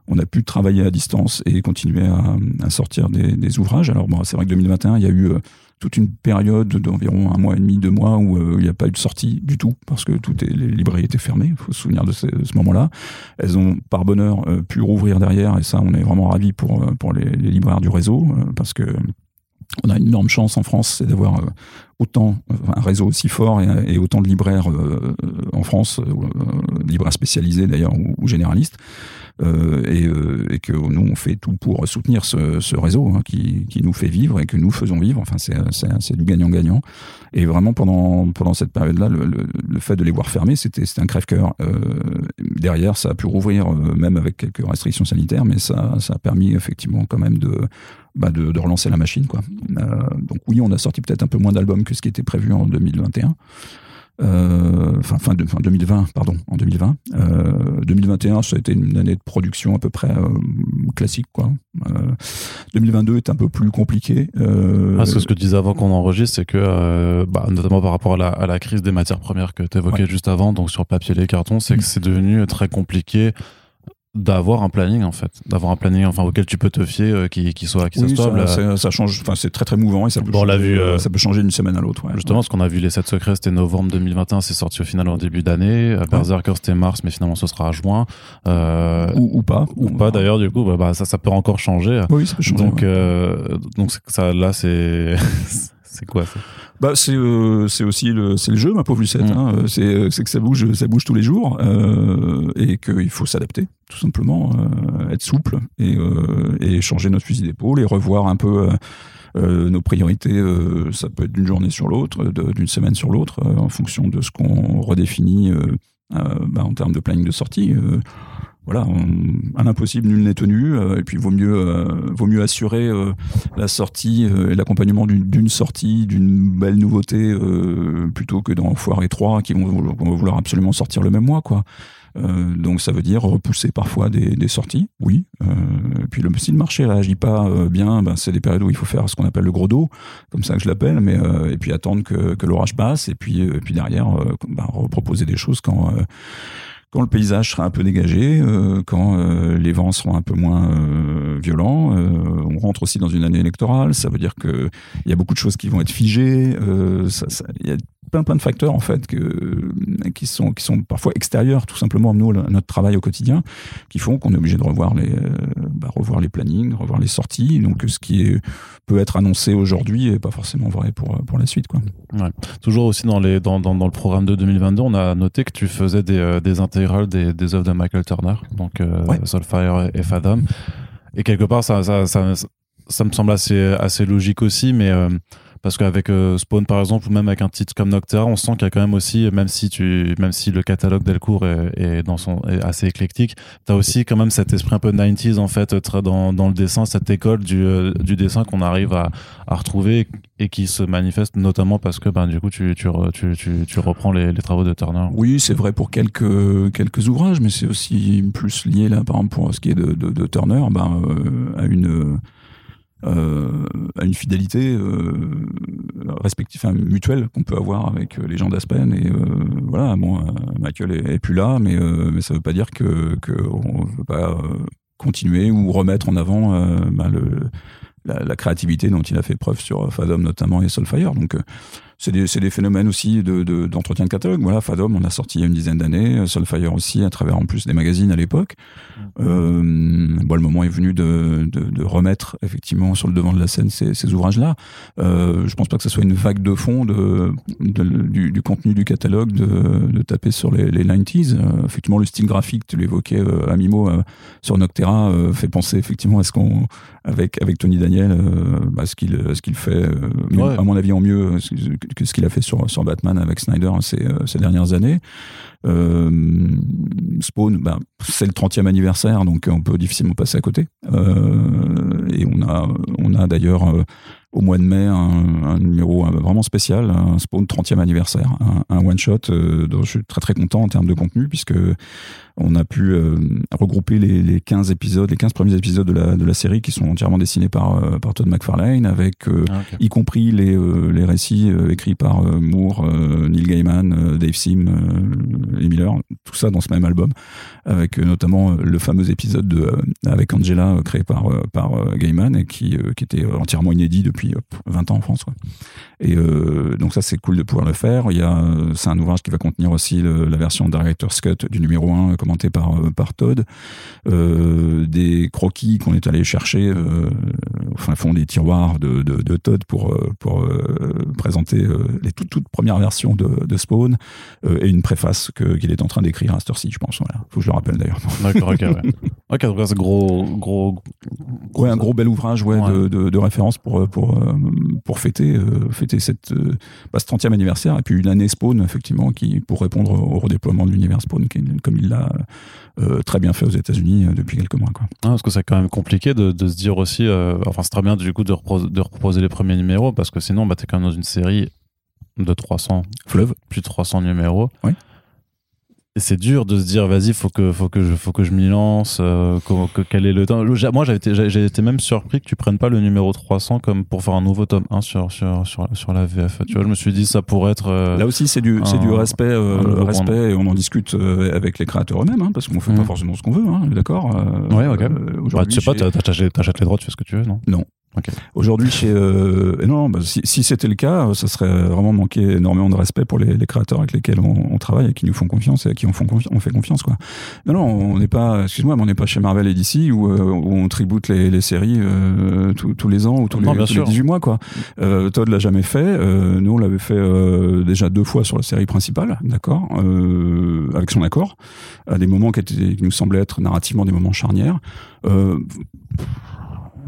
on a pu travailler à distance et continuer à, à sortir des, des, ouvrages. Alors bon, c'est vrai que 2021, il y a eu toute une période d'environ un mois et demi, deux mois où euh, il n'y a pas eu de sortie du tout parce que toutes les librairies étaient fermées. Il faut se souvenir de ce, moment-là. Elles ont par bonheur euh, pu rouvrir derrière et ça, on est vraiment ravis pour euh, pour les, les libraires du réseau parce que on a une énorme chance en France, c'est d'avoir autant un réseau aussi fort et, autant de libraires en France, libraires spécialisés d'ailleurs ou généralistes. Euh, et, euh, et, que nous on fait tout pour soutenir ce, ce réseau hein, qui, qui, nous fait vivre et que nous faisons vivre. Enfin, c'est du gagnant-gagnant. Et vraiment pendant pendant cette période-là, le, le, le, fait de les voir fermer, c'était un crève-cœur. Euh, derrière, ça a pu rouvrir même avec quelques restrictions sanitaires, mais ça ça a permis effectivement quand même de bah de, de, relancer la machine quoi. Euh, donc oui, on a sorti peut-être un peu moins d'albums que ce qui était prévu en 2021 euh, enfin fin, de, fin 2020, pardon, en 2020. Euh, 2021, ça a été une année de production à peu près euh, classique, quoi. 2022 euh, est un peu plus compliqué. Euh, ah, ce que je disais avant qu'on enregistre, c'est que, bah, notamment par rapport à la, à la, crise des matières premières que tu évoquais juste avant, donc sur papier et les cartons, c'est que mm. c'est devenu très compliqué d'avoir un planning en fait. D'avoir un planning enfin auquel tu peux te fier euh, qui, qui soit qui oui, soit Ça, ça, change enfin c'est très très mouvant et ça peut, bon, changer, vu, euh, ça peut changer d'une semaine à l'autre ouais. justement ce qu'on a vu les 7 secrets c'était novembre 2021 c'est sorti au final en début d'année. Ouais. Berserker c'était mars mais finalement ce sera à juin. Euh, ou, ou, pas. ou, pas d'ailleurs du coup bah, bah, ça ça peut encore changer. Oui ça peut changer donc euh, donc ça là c'est [laughs] c'est quoi ça? Bah c'est euh, c'est aussi le c'est le jeu ma pauvre Lucette. Mm. Hein. C'est euh, c'est que ça bouge ça bouge tous les jours euh, et qu'il faut s'adapter tout simplement, euh, être souple et euh, et changer notre fusil d'épaule et revoir un peu. nos priorités, ça peut être d'une journée sur l'autre, d'une semaine sur l'autre, en fonction de ce qu'on redéfinit bah, en termes de planning de sortie voilà, un impossible, nul n'est tenu. Euh, et puis vaut mieux, euh, vaut mieux assurer euh, la sortie et l'accompagnement d'une sortie, d'une belle nouveauté, plutôt que d'en foirer trois qui vont, vouloir absolument sortir le même mois, quoi. donc ça veut dire repousser parfois des, des sorties, oui. et puis le, si le marché réagit pas bien, ben, c'est des périodes où il faut faire ce qu'on appelle le gros dos, comme ça que je l'appelle, mais et puis attendre que, que l'orage passe, et puis, et puis derrière ben, reproposer des choses quand quand le paysage sera un peu dégagé, euh, quand euh, les vents seront un peu moins euh, violents. on rentre aussi dans une année électorale, ça veut dire qu'il y a beaucoup de choses qui vont être figées. Il y a plein plein de facteurs en fait que, qui sont qui sont parfois extérieurs tout simplement à nous à notre travail au quotidien qui font qu'on est obligé de revoir les bah, revoir les plannings revoir les sorties donc ce qui est, peut être annoncé aujourd'hui est pas forcément vrai pour pour la suite quoi ouais. toujours aussi dans les dans, dans, dans, le programme de 2022 on a noté que tu faisais des, des intégrales des, des œuvres de Michael Turner donc euh, ouais. Soulfire et Fathom et quelque part ça ça, ça ça me semble assez assez logique aussi mais euh, Parce qu'avec Spawn par exemple, ou même avec un titre comme Noctera, on sent qu'il y a quand même aussi, même si tu, même si le catalogue Delcourt est, est dans son est assez éclectique, t'as aussi quand même cet esprit un peu 90s en fait dans, dans le dessin, cette école du, du dessin qu'on arrive à, à retrouver et qui se manifeste notamment parce que ben du coup tu tu, tu, tu, tu reprends les, les, travaux de Turner. Oui, c'est vrai pour quelques quelques ouvrages, mais c'est aussi plus lié là par exemple pour ce qui est de, de, de Turner, ben euh, à une euh, à une fidélité euh, respective, enfin, mutuelle qu'on peut avoir avec les gens d'Aspen. Et euh, voilà, bon, Michael est, plus là, mais, mais ça veut pas dire que qu'on veut pas continuer ou remettre en avant ben, le, la, la, créativité dont il a fait preuve sur Fathom notamment et Soulfire. Donc c'est des, des, phénomènes aussi d'entretien de, de, catalogue. Voilà, Fadom, on a sorti il y a une dizaine d'années, euh, Soulfire aussi, à travers en plus des magazines à l'époque. Mmh. Euh, bon, le moment est venu de, de, de, remettre effectivement sur le devant de la scène ces, ces ouvrages-là. Euh, je pense pas que ce soit une vague de fond de, du, du, contenu du catalogue de, taper sur les, les 90s. Euh, effectivement, le style graphique, tu l'évoquais euh, à Mimo euh, sur Noctera, euh, fait penser effectivement à ce qu'on avec avec Tony Daniel, bah, ce qu'il ce qu'il fait, ouais. à mon avis en mieux que ce qu'il a fait sur, sur Batman avec Snyder ces, euh, ces dernières années. Euh, Spawn, ben, c'est le 30e anniversaire, donc on peut difficilement passer à côté. Euh, et on a, on a d'ailleurs euh, au mois de mai un, un numéro vraiment spécial, un Spawn 30e anniversaire, un, un one-shot euh, dont je suis très très content en termes de contenu, puisque on a pu euh, regrouper les, les, 15 épisodes, les 15 premiers épisodes de la, de la série qui sont entièrement dessinés par, euh, par Todd McFarlane, avec euh, ah, okay. y compris les, les récits écrits par Moore, Neil Gaiman, Dave Sim et Miller, tout ça dans ce même album, avec notamment le fameux épisode de, avec Angela créé par, par Gaiman et qui, qui était entièrement inédit depuis 20 ans en France. Quoi. Et donc ça c'est cool de pouvoir le faire. Il y a, c'est un ouvrage qui va contenir aussi le, la version Director's Cut du numéro 1 commenté par, euh, par Todd, euh, des croquis qu'on est allé chercher euh, au fin fond des tiroirs de, de, de Todd pour, euh, pour euh, présenter les toutes, toutes premières versions de, de Spawn et une préface qu'il est en train d'écrire à cette je pense. Voilà. Faut que je le rappelle d'ailleurs. D'accord, ok, ouais. [laughs] ok, donc c'est gros, gros, gros, Ouais, un gros bel ouvrage ouais, ouais. De, de, référence pour, pour, pour fêter, fêter cette, bah, ce 30e anniversaire et puis une année Spawn, effectivement, qui, pour répondre au redéploiement de l'univers Spawn, qui, comme il l'a euh, très bien fait aux États-Unis euh, depuis quelques mois. Quoi. Ah, parce que c'est quand même compliqué de, de se dire aussi, euh, enfin c'est très bien du coup de, repro de reproposer les premiers numéros parce que sinon bah, tu es quand même dans une série de 300 fleuves, plus de 300 numéros. Oui c'est dur de se dire vas-y faut que faut que je faut que je m'y lance euh, que, que, quel est le temps. Moi j'avais été j'ai été même surpris que tu prennes pas le numéro 300 comme pour faire un nouveau tome 1 sur sur sur, sur la VF tu vois je me suis dit ça pourrait être euh, là aussi c'est du c'est du respect euh, respect et on en discute avec les créateurs eux-mêmes hein, parce qu'on fait mmh. pas forcément ce qu'on veut hein, d'accord ouais ok. bah, tu sais pas t'achètes les droits tu fais ce que tu veux non? Non Okay. Aujourd'hui, chez euh, non, bah, si, si c'était le cas, ça serait vraiment manquer énormément de respect pour les, les créateurs avec lesquels on, on, travaille et qui nous font confiance et à qui on, font confi on fait confiance, quoi. Non, non, on n'est pas, excuse-moi, mais on n'est pas chez Marvel et DC où, euh, où on tribute les, les séries euh, tous les ans ou tous, non, les, tous les, 18 mois, quoi. Euh, Todd l'a jamais fait. Euh, nous, on l'avait fait euh, déjà deux fois sur la série principale, d'accord, euh, avec son accord, à des moments qui, étaient, qui nous semblaient être narrativement des moments charnières. Euh,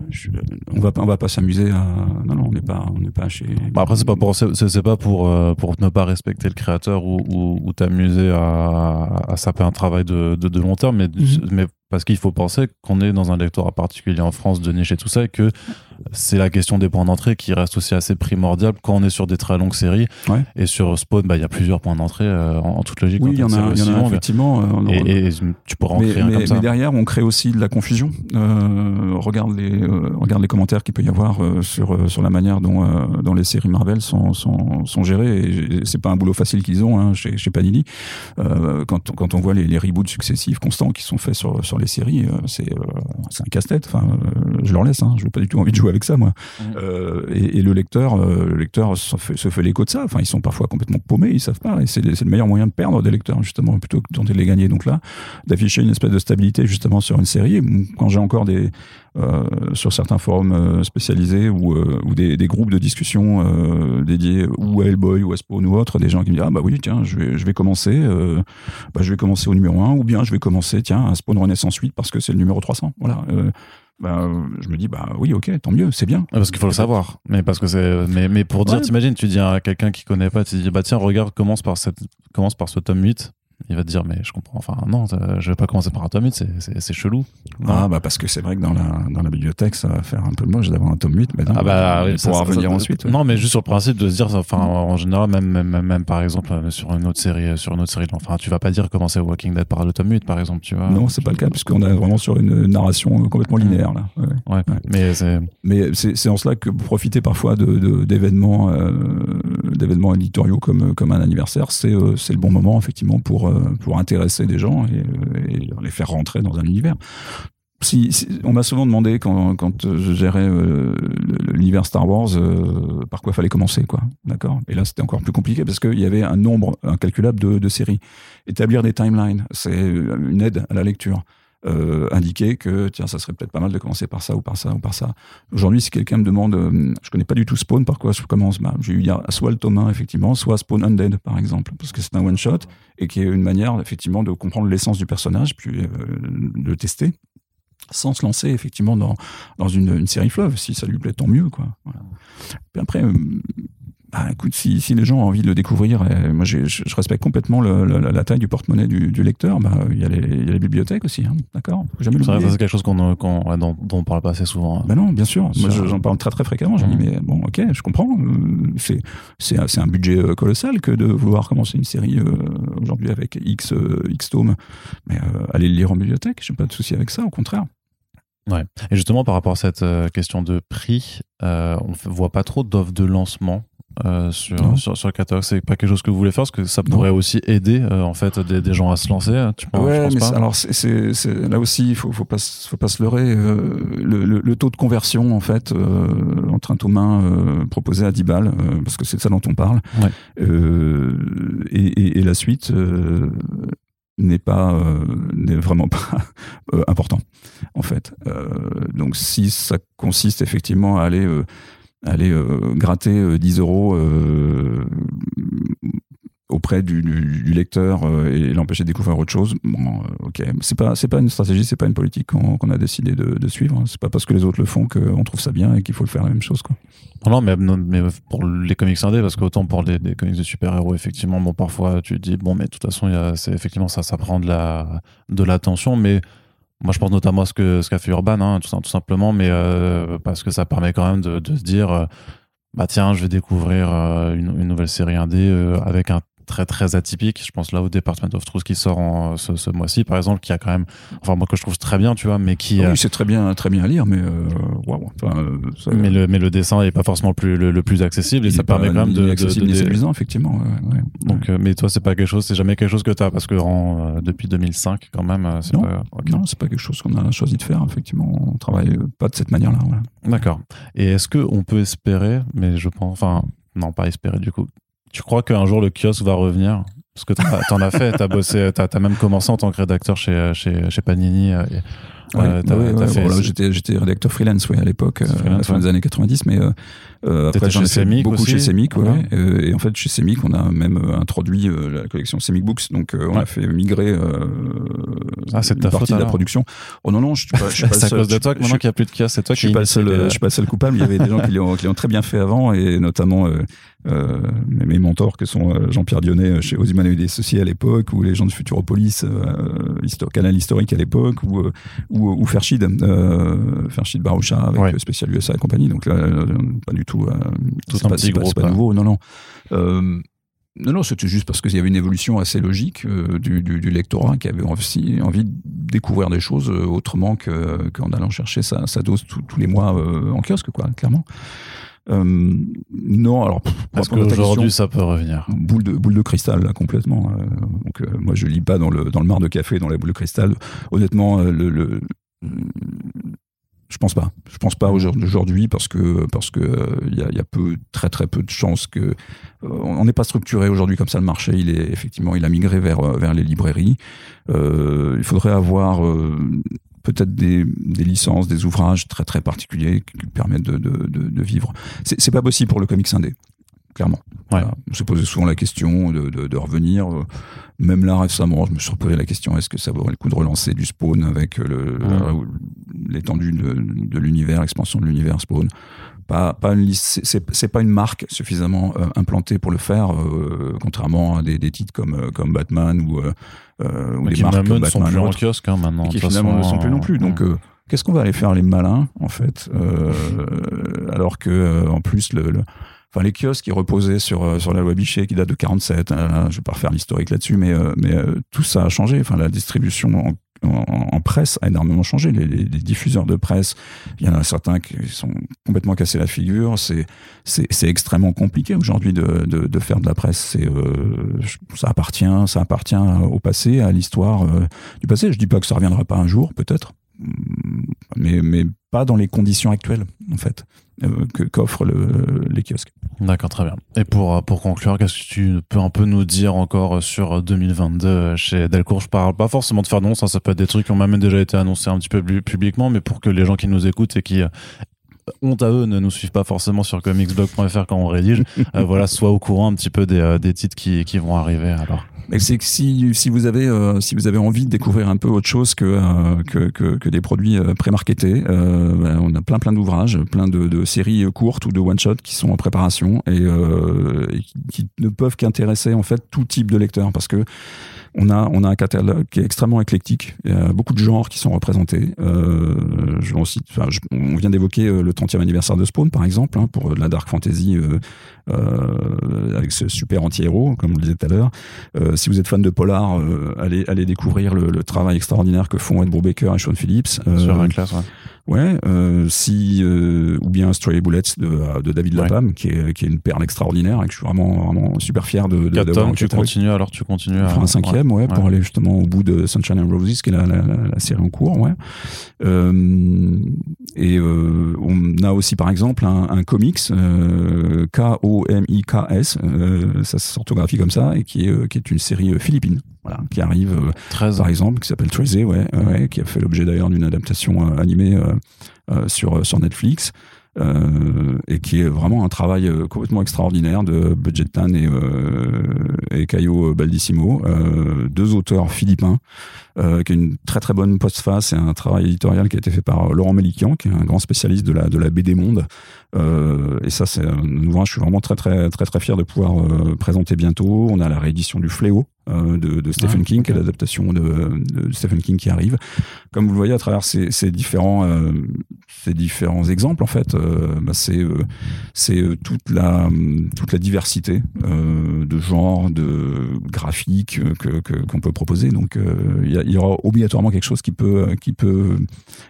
je, on va pas on va pas s'amuser à non non on n'est pas on n'est pas chez bah après c'est pas pour c'est pas pour euh, pour ne pas respecter le créateur ou, ou, ou t'amuser à, à saper un travail de, de, de long terme mais mm -hmm. mais parce qu'il faut penser qu'on est dans un lectorat particulier en France de niche et tout ça et que c'est la question des points d'entrée qui reste aussi assez primordiale quand on est sur des très longues séries ouais. et sur Spawn bah il y a plusieurs points d'entrée euh, en, en, toute logique oui il y, en a, y en a effectivement euh, et, et, tu pourras en mais, créer mais, un comme ça mais derrière on crée aussi de la confusion euh, regarde les regarde les commentaires qu'il peut y avoir sur sur la manière dont dont les séries Marvel sont sont, sont gérées et c'est pas un boulot facile qu'ils ont hein, chez, chez Panini quand quand on voit les, les reboots successifs constants qui sont faits sur sur les séries, c'est euh, un casse-tête. Enfin, je leur laisse. Hein. Je n'ai pas du tout envie de jouer avec ça, moi. Mmh. Et, et, le lecteur, le lecteur se fait, se fait l'écho de ça. Enfin, ils sont parfois complètement paumés, ils savent pas. Et c'est le meilleur moyen de perdre des lecteurs, justement, plutôt que de tenter de les gagner. Donc là, d'afficher une espèce de stabilité justement sur une série. Quand j'ai encore des euh, sur certains forums euh, spécialisés ou, euh, ou des, des, groupes de discussion dédiés ou à Hellboy ou à Spawn ou autre, des gens qui me disent ah bah oui tiens je vais je vais commencer bah, je vais commencer au numéro 1 ou bien je vais commencer tiens à Spawn Renaissance 8 parce que c'est le numéro 300 voilà ben, je me dis bah oui ok tant mieux c'est bien. Parce qu'il faut le savoir. Mais parce que c'est mais, mais pour dire t'imagines tu dis à quelqu'un qui connaît pas tu dis bah tiens regarde commence par cette commence par ce tome 8 il va te dire mais je comprends enfin non je vais pas commencer par un tome 8 c'est chelou. Ah bah parce que c'est vrai que dans la, dans la bibliothèque ça va faire un peu moche d'avoir un tome 8 mais ah bah oui, pour revenir ensuite non mais juste sur le principe de se dire enfin en général même, même, même par exemple euh, sur une autre série sur une autre série enfin tu vas pas dire commencer Walking Dead par le tome 8 par exemple tu vois. Non c'est pas le cas puisqu'on est vraiment sur une narration complètement linéaire là. Ouais, mais c'est mais c'est en cela que profiter parfois de d'événements euh, d'événements éditoriaux comme comme un anniversaire. C'est euh, c'est le bon moment effectivement pour pour intéresser des gens et, les faire rentrer dans un univers. On m'a souvent demandé quand, quand je gérais euh, l'univers Star Wars euh, par quoi fallait commencer quoi. D'accord? Et là c'était encore plus compliqué parce qu'il y avait un nombre incalculable de séries. Établir des timelines c'est une aide à la lecture euh, indiquer que tiens ça serait peut-être pas mal de commencer par ça ou par ça ou par ça. Aujourd'hui si quelqu'un me demande, euh, je connais pas du tout Spawn, par quoi je commence bah, J'ai eu soit le tome effectivement, soit Spawn Undead par exemple, parce que c'est un one shot et qui est une manière effectivement de comprendre l'essence du personnage puis euh, de tester sans se lancer effectivement dans, dans une, série fleuve. Si ça lui plaît, tant mieux. Quoi. Puis après, bah, écoute, si, si, les gens ont envie de le découvrir, et moi je, je, respecte complètement le, la taille du porte-monnaie du, du, lecteur, bah, il y, a les, y a les bibliothèques aussi, hein, d'accord? C'est quelque chose qu'on, ouais, dont, dont, on parle pas assez souvent. Hein. Bah non, bien sûr. Moi j'en parle très très fréquemment. J'en dis, mmh. mais bon, ok, je comprends. Euh, c'est, c'est, un budget euh, colossal que de vouloir commencer une série euh, aujourd'hui avec X, euh, X tomes. Mais euh, aller le lire en bibliothèque, j'ai pas de souci avec ça, au contraire. Ouais. Et justement, par rapport à cette question de prix, euh, on voit pas trop d'offres de lancement euh, sur, sur, sur, le catalogue C'est pas quelque chose que vous voulez faire parce que ça pourrait aussi aider euh, en fait des, des, gens à se lancer. Hein, tu penses, ouais, mais pas alors c'est, là aussi il faut, faut pas faut pas se leurrer. Euh, le, le, le, taux de conversion en fait entre un tome main proposé à 10 balles parce que c'est de ça dont on parle ouais. et, et, et, la suite n'est pas n'est vraiment pas [laughs] important en fait. donc si ça consiste effectivement à aller aller euh, gratter 10 euh, euros euh, auprès du, lecteur et l'empêcher de découvrir autre chose. Bon, ok, c'est pas c'est pas une stratégie, c'est pas une politique qu'on a décidé de, de suivre. Hein. C'est pas parce que les autres le font qu'on trouve ça bien et qu'il faut le faire la même chose, quoi. Non, mais, mais pour les comics indés, parce qu'autant pour les, comics de super-héros, effectivement, bon, parfois tu te dis, bon, mais de toute façon, c'est effectivement ça, ça prend de la de l'attention, mais moi, je pense notamment à ce que ce qu'a fait Urban, hein, tout, simplement, mais euh, parce que ça permet quand même de, se dire, euh, bah tiens, je vais découvrir euh, une, une, nouvelle série indé avec un très très atypique. Je pense là au Department of Truth qui sort en, ce, ce mois-ci, par exemple, qui a quand même, enfin moi que je trouve très bien, tu vois, mais qui. Ah oui, c'est très bien, très bien à lire, mais euh, wow, enfin, ça... mais le mais le dessin est pas forcément le plus le, le plus accessible et ça permet quand même de, de, de, de séduisant, effectivement. Ouais, ouais. Donc, euh, mais toi, c'est pas quelque chose, c'est jamais quelque chose que tu as parce que en, euh, depuis 2005 quand même. C'est non, pas, okay. non, c'est pas quelque chose qu'on a choisi de faire. Effectivement, on travaille pas de cette manière-là. D'accord. Et est-ce que on peut espérer, mais je pense, enfin, non, pas espérer du coup. Tu crois qu'un jour le kiosque va revenir? Parce que t'en as fait, t'as bossé, t'as as même commencé en tant que rédacteur chez, chez, chez Panini. Euh, et, Ouais, euh, ouais, ouais, bon, j'étais, rédacteur freelance, à l'époque, euh, à la fin des années 90, mais euh, euh après j'en ai fait beaucoup aussi? chez Semic, ouais. Euh, et en fait chez Semic, on a même introduit la collection Semic Books, donc on a fait migrer ah, une ta partie faute, de la production. Oh non non, je suis pas, je suis [laughs] pas c'est à cause de toi que maintenant qu'il n'y a plus de kiosque, c'est toi je suis pas le seul, je suis pas le seul coupable. Il y avait des gens qui l'ont, qui l'ont très bien fait avant, et notamment euh, mes mentors que sont Jean-Pierre Dionnet chez Ozyman et Associés à l'époque, ou les gens de Futuropolis, euh, Canal Historique à l'époque, ou, ou, ou Ferchid, euh, Ferchid Baroucha avec ouais. Spécial USA et compagnie. Donc là, pas du tout. Euh, c'est pas, pas, nouveau. Non, non. Euh, non, non, c'était juste parce qu'il y avait une évolution assez logique euh, du, du, du, lectorat qui avait aussi envie de découvrir des choses euh, autrement qu'en allant chercher sa, sa dose tous les mois euh, en kiosque, quoi, clairement. Euh, non, alors. Parce qu'aujourd'hui, ça peut revenir. Boule de, boule de cristal, là, complètement. Euh, donc, euh, moi, je lis pas dans le, dans le mar de café, dans la boule de cristal. Honnêtement, le, le je pense pas. Je pense pas aujourd'hui parce que parce que il y, a, y, a, peu très très peu de chances que euh, on n'est pas structuré aujourd'hui comme ça le marché. Il est effectivement il a migré vers vers les librairies. Euh, il faudrait avoir peut-être des, des, licences, des ouvrages très très particuliers qui permettent de, de, de, de vivre. C'est pas possible pour le comics indé clairement. Ouais. Voilà. On s'est posé souvent la question de, de, revenir. Même là, récemment, je me suis posé la question est-ce que ça vaudrait le coup de relancer du spawn avec ouais. l'étendue de, l'univers, l'expansion de l'univers Spawn? Pas, pas c'est pas une marque suffisamment implantée pour le faire, contrairement à des, titres comme, comme Batman ou, ou des marques comme Batman. sont plus en kiosque hein, maintenant. Qui finalement ne sont plus non plus. Donc, qu'est-ce qu'on va aller faire les malins en fait alors que en plus le, enfin les kiosques qui reposaient sur euh, sur la loi Bichet qui date de 47 hein, je vais pas refaire l'historique là-dessus mais euh, mais euh, tout ça a changé enfin la distribution en, en, presse a énormément changé. Les, diffuseurs de presse il y en a certains qui sont complètement cassés la figure. C'est extrêmement compliqué aujourd'hui de, de, faire de la presse. C'est ça appartient ça appartient au passé à l'histoire du passé. Je dis pas que ça reviendra pas un jour peut-être mais mais pas dans les conditions actuelles en fait euh, que qu'offrent les kiosques. D'accord, très bien. Et pour euh, pour conclure, qu'est-ce que tu peux un peu nous dire encore sur 2022 chez Delcourt? Je parle pas forcément de faire d'annonce, hein, ça peut être des trucs qui ont même déjà été annoncés un petit peu publiquement, mais pour que les gens qui nous écoutent et qui euh, honte à eux ne nous suivent pas forcément sur comicsblog.fr quand on rédige, [laughs] voilà, soient au courant un petit peu des, des titres qui, qui vont arriver alors c'est que si, si vous avez euh, si vous avez envie de découvrir un peu autre chose que euh, que, que, que, des produits euh, pré-marketés, ben, on a plein plein d'ouvrages, plein de, de, séries courtes ou de one shot qui sont en préparation et, et qui, ne peuvent qu'intéresser en fait tout type de lecteur parce que on a, on a un catalogue qui est extrêmement éclectique. Il y a beaucoup de genres qui sont représentés. Euh, je, aussi, enfin, on vient d'évoquer euh, le 30e anniversaire de Spawn, par exemple, hein, pour la dark fantasy euh, euh, avec ce super anti-héros, comme on le disait tout à l'heure. Euh, si vous êtes fan de polar, euh, allez, allez découvrir le, le, travail extraordinaire que font Ed Brubaker et Sean Phillips. Sur une classe, ouais. Ouais, euh, si euh, ou bien Stray Bullets de, de David Lapham, qui, est, qui est une perle extraordinaire et que je suis vraiment vraiment super fier de. de tu continues alors tu continues à. un cinquième, ouais, pour aller justement au bout de Sunshine and Roses, qui est la, la, la, série en cours, ouais. Euh, et euh, on a aussi par exemple un, un comics euh, K O M I K S, euh, ça s'orthographie comme ça, et qui est qui est une série philippine voilà, qui arrive, euh, par exemple, qui s'appelle Tracy, ouais, ouais, qui a fait l'objet d'ailleurs d'une adaptation euh, animée euh, sur, sur Netflix. Euh, et qui est vraiment un travail complètement extraordinaire de Budget Plan et, euh, et Caio Baldissimo, euh, deux auteurs philippins, qui a une très très bonne postface et un travail éditorial qui a été fait par Laurent Melikian, qui est un grand spécialiste de la, de la BD monde. et ça, c'est un ouvrage, je suis vraiment très très très très fier de pouvoir présenter bientôt. On a la réédition du Fléau, euh, de, de, Stephen ah, King, qui est l'adaptation de, de, Stephen King qui arrive. Comme vous le voyez à travers ces, ces différents, euh, ces différents exemples, en fait, euh, bah c'est c'est toute la toute la diversité de genres, de graphiques que qu'on peut proposer. Donc il y, y, aura obligatoirement quelque chose qui peut qui peut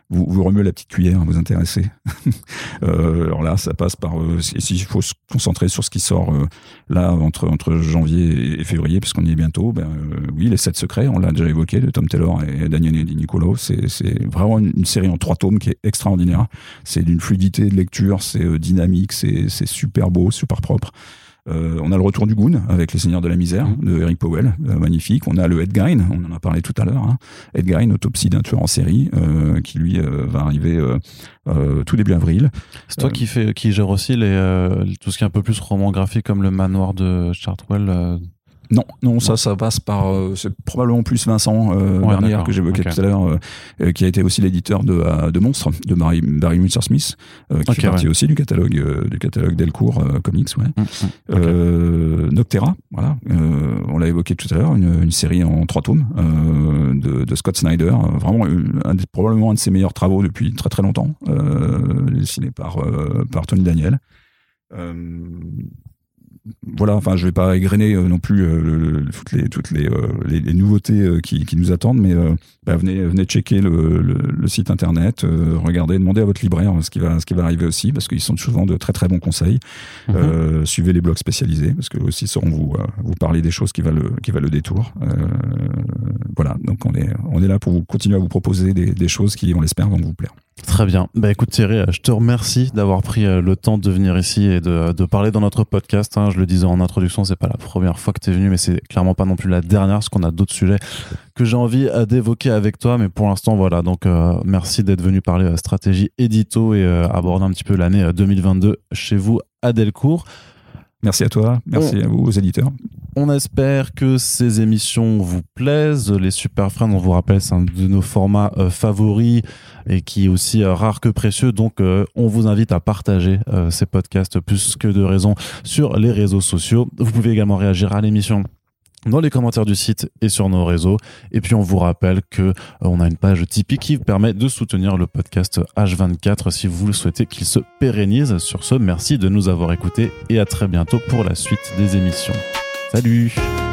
vous, vous remuer la petite cuillère, vous intéresser. [laughs] alors là, ça passe par s'il faut se concentrer sur ce qui sort là entre entre janvier et février, parce qu'on y est bientôt ben, euh, oui, Les Sept Secrets, on l'a déjà évoqué, de Tom Taylor et Daniel Di Nicolo. C'est vraiment une, série en trois tomes qui est extraordinaire. C'est d'une fluidité de lecture, c'est euh, dynamique, c'est super beau, super propre. Euh, on a le retour du Goon avec Les Seigneurs de la Misère mmh. de Eric Powell, magnifique. On a le Ed Gein, on en a parlé tout à l'heure. Hein. Ed Gein, autopsie d'un tueur en série, qui lui va arriver tout début avril. C'est toi qui fait, qui gère aussi les, tout ce qui est un peu plus roman graphique comme le manoir de Chartwell. Non, non, ça, ça passe par. Euh, c'est probablement plus Vincent euh, Bernier que j'évoquais tout à l'heure, euh, euh, qui a été aussi l'éditeur de, euh, de Monstres de Barry, Barry Windsor Smith, qui fait partie aussi du catalogue du catalogue Delcourt Comics. Ouais. Mm, mm. Noctera, voilà, on l'a évoqué tout à l'heure, une, une, série en trois tomes de, de, Scott Snyder, vraiment un des, probablement un de ses meilleurs travaux depuis très très longtemps, dessiné par par Tony Daniel. Voilà, enfin, je vais pas égrener euh, non plus euh, toutes les toutes les, euh, les, nouveautés qui, qui, nous attendent, mais bah, venez venez checker le, le, site internet, regardez, demandez à votre libraire ce qui va ce qui va arriver aussi, parce qu'ils sont souvent de très très bons conseils. Mhm. suivez les blogs spécialisés, parce que aussi sauront vous vous parler des choses qui valent le, qui valent le détour. voilà, donc on est on est là pour vous continuer à vous proposer des, des choses qui, on l'espère, vont vous plaire. Très bien. Bah écoute Thierry, je te remercie d'avoir pris le temps de venir ici et de, de parler dans notre podcast. Hein. Je le disais en introduction, c'est pas la première fois que tu es venu, mais c'est clairement pas non plus la dernière, parce qu'on a d'autres sujets que j'ai envie d'évoquer avec toi. Mais pour l'instant, voilà. Donc, euh, merci d'être venu parler euh, stratégie édito et euh, aborder un petit peu l'année 2022 chez vous à Delcourt. Merci à toi, merci à vous, aux éditeurs. On espère que ces émissions vous plaisent. Les Super Friends, on vous rappelle, c'est un de nos formats euh, favoris et qui est aussi euh, rare que précieux. Donc, euh, on vous invite à partager ces podcasts plus que de raison sur les réseaux sociaux. Vous pouvez également réagir à l'émission dans les commentaires du site et sur nos réseaux. Et puis on vous rappelle que on a une page Tipeee qui permet de soutenir le podcast H24 si vous le souhaitez qu'il se pérennise. Sur ce, merci de nous avoir écoutés et à très bientôt pour la suite des émissions. Salut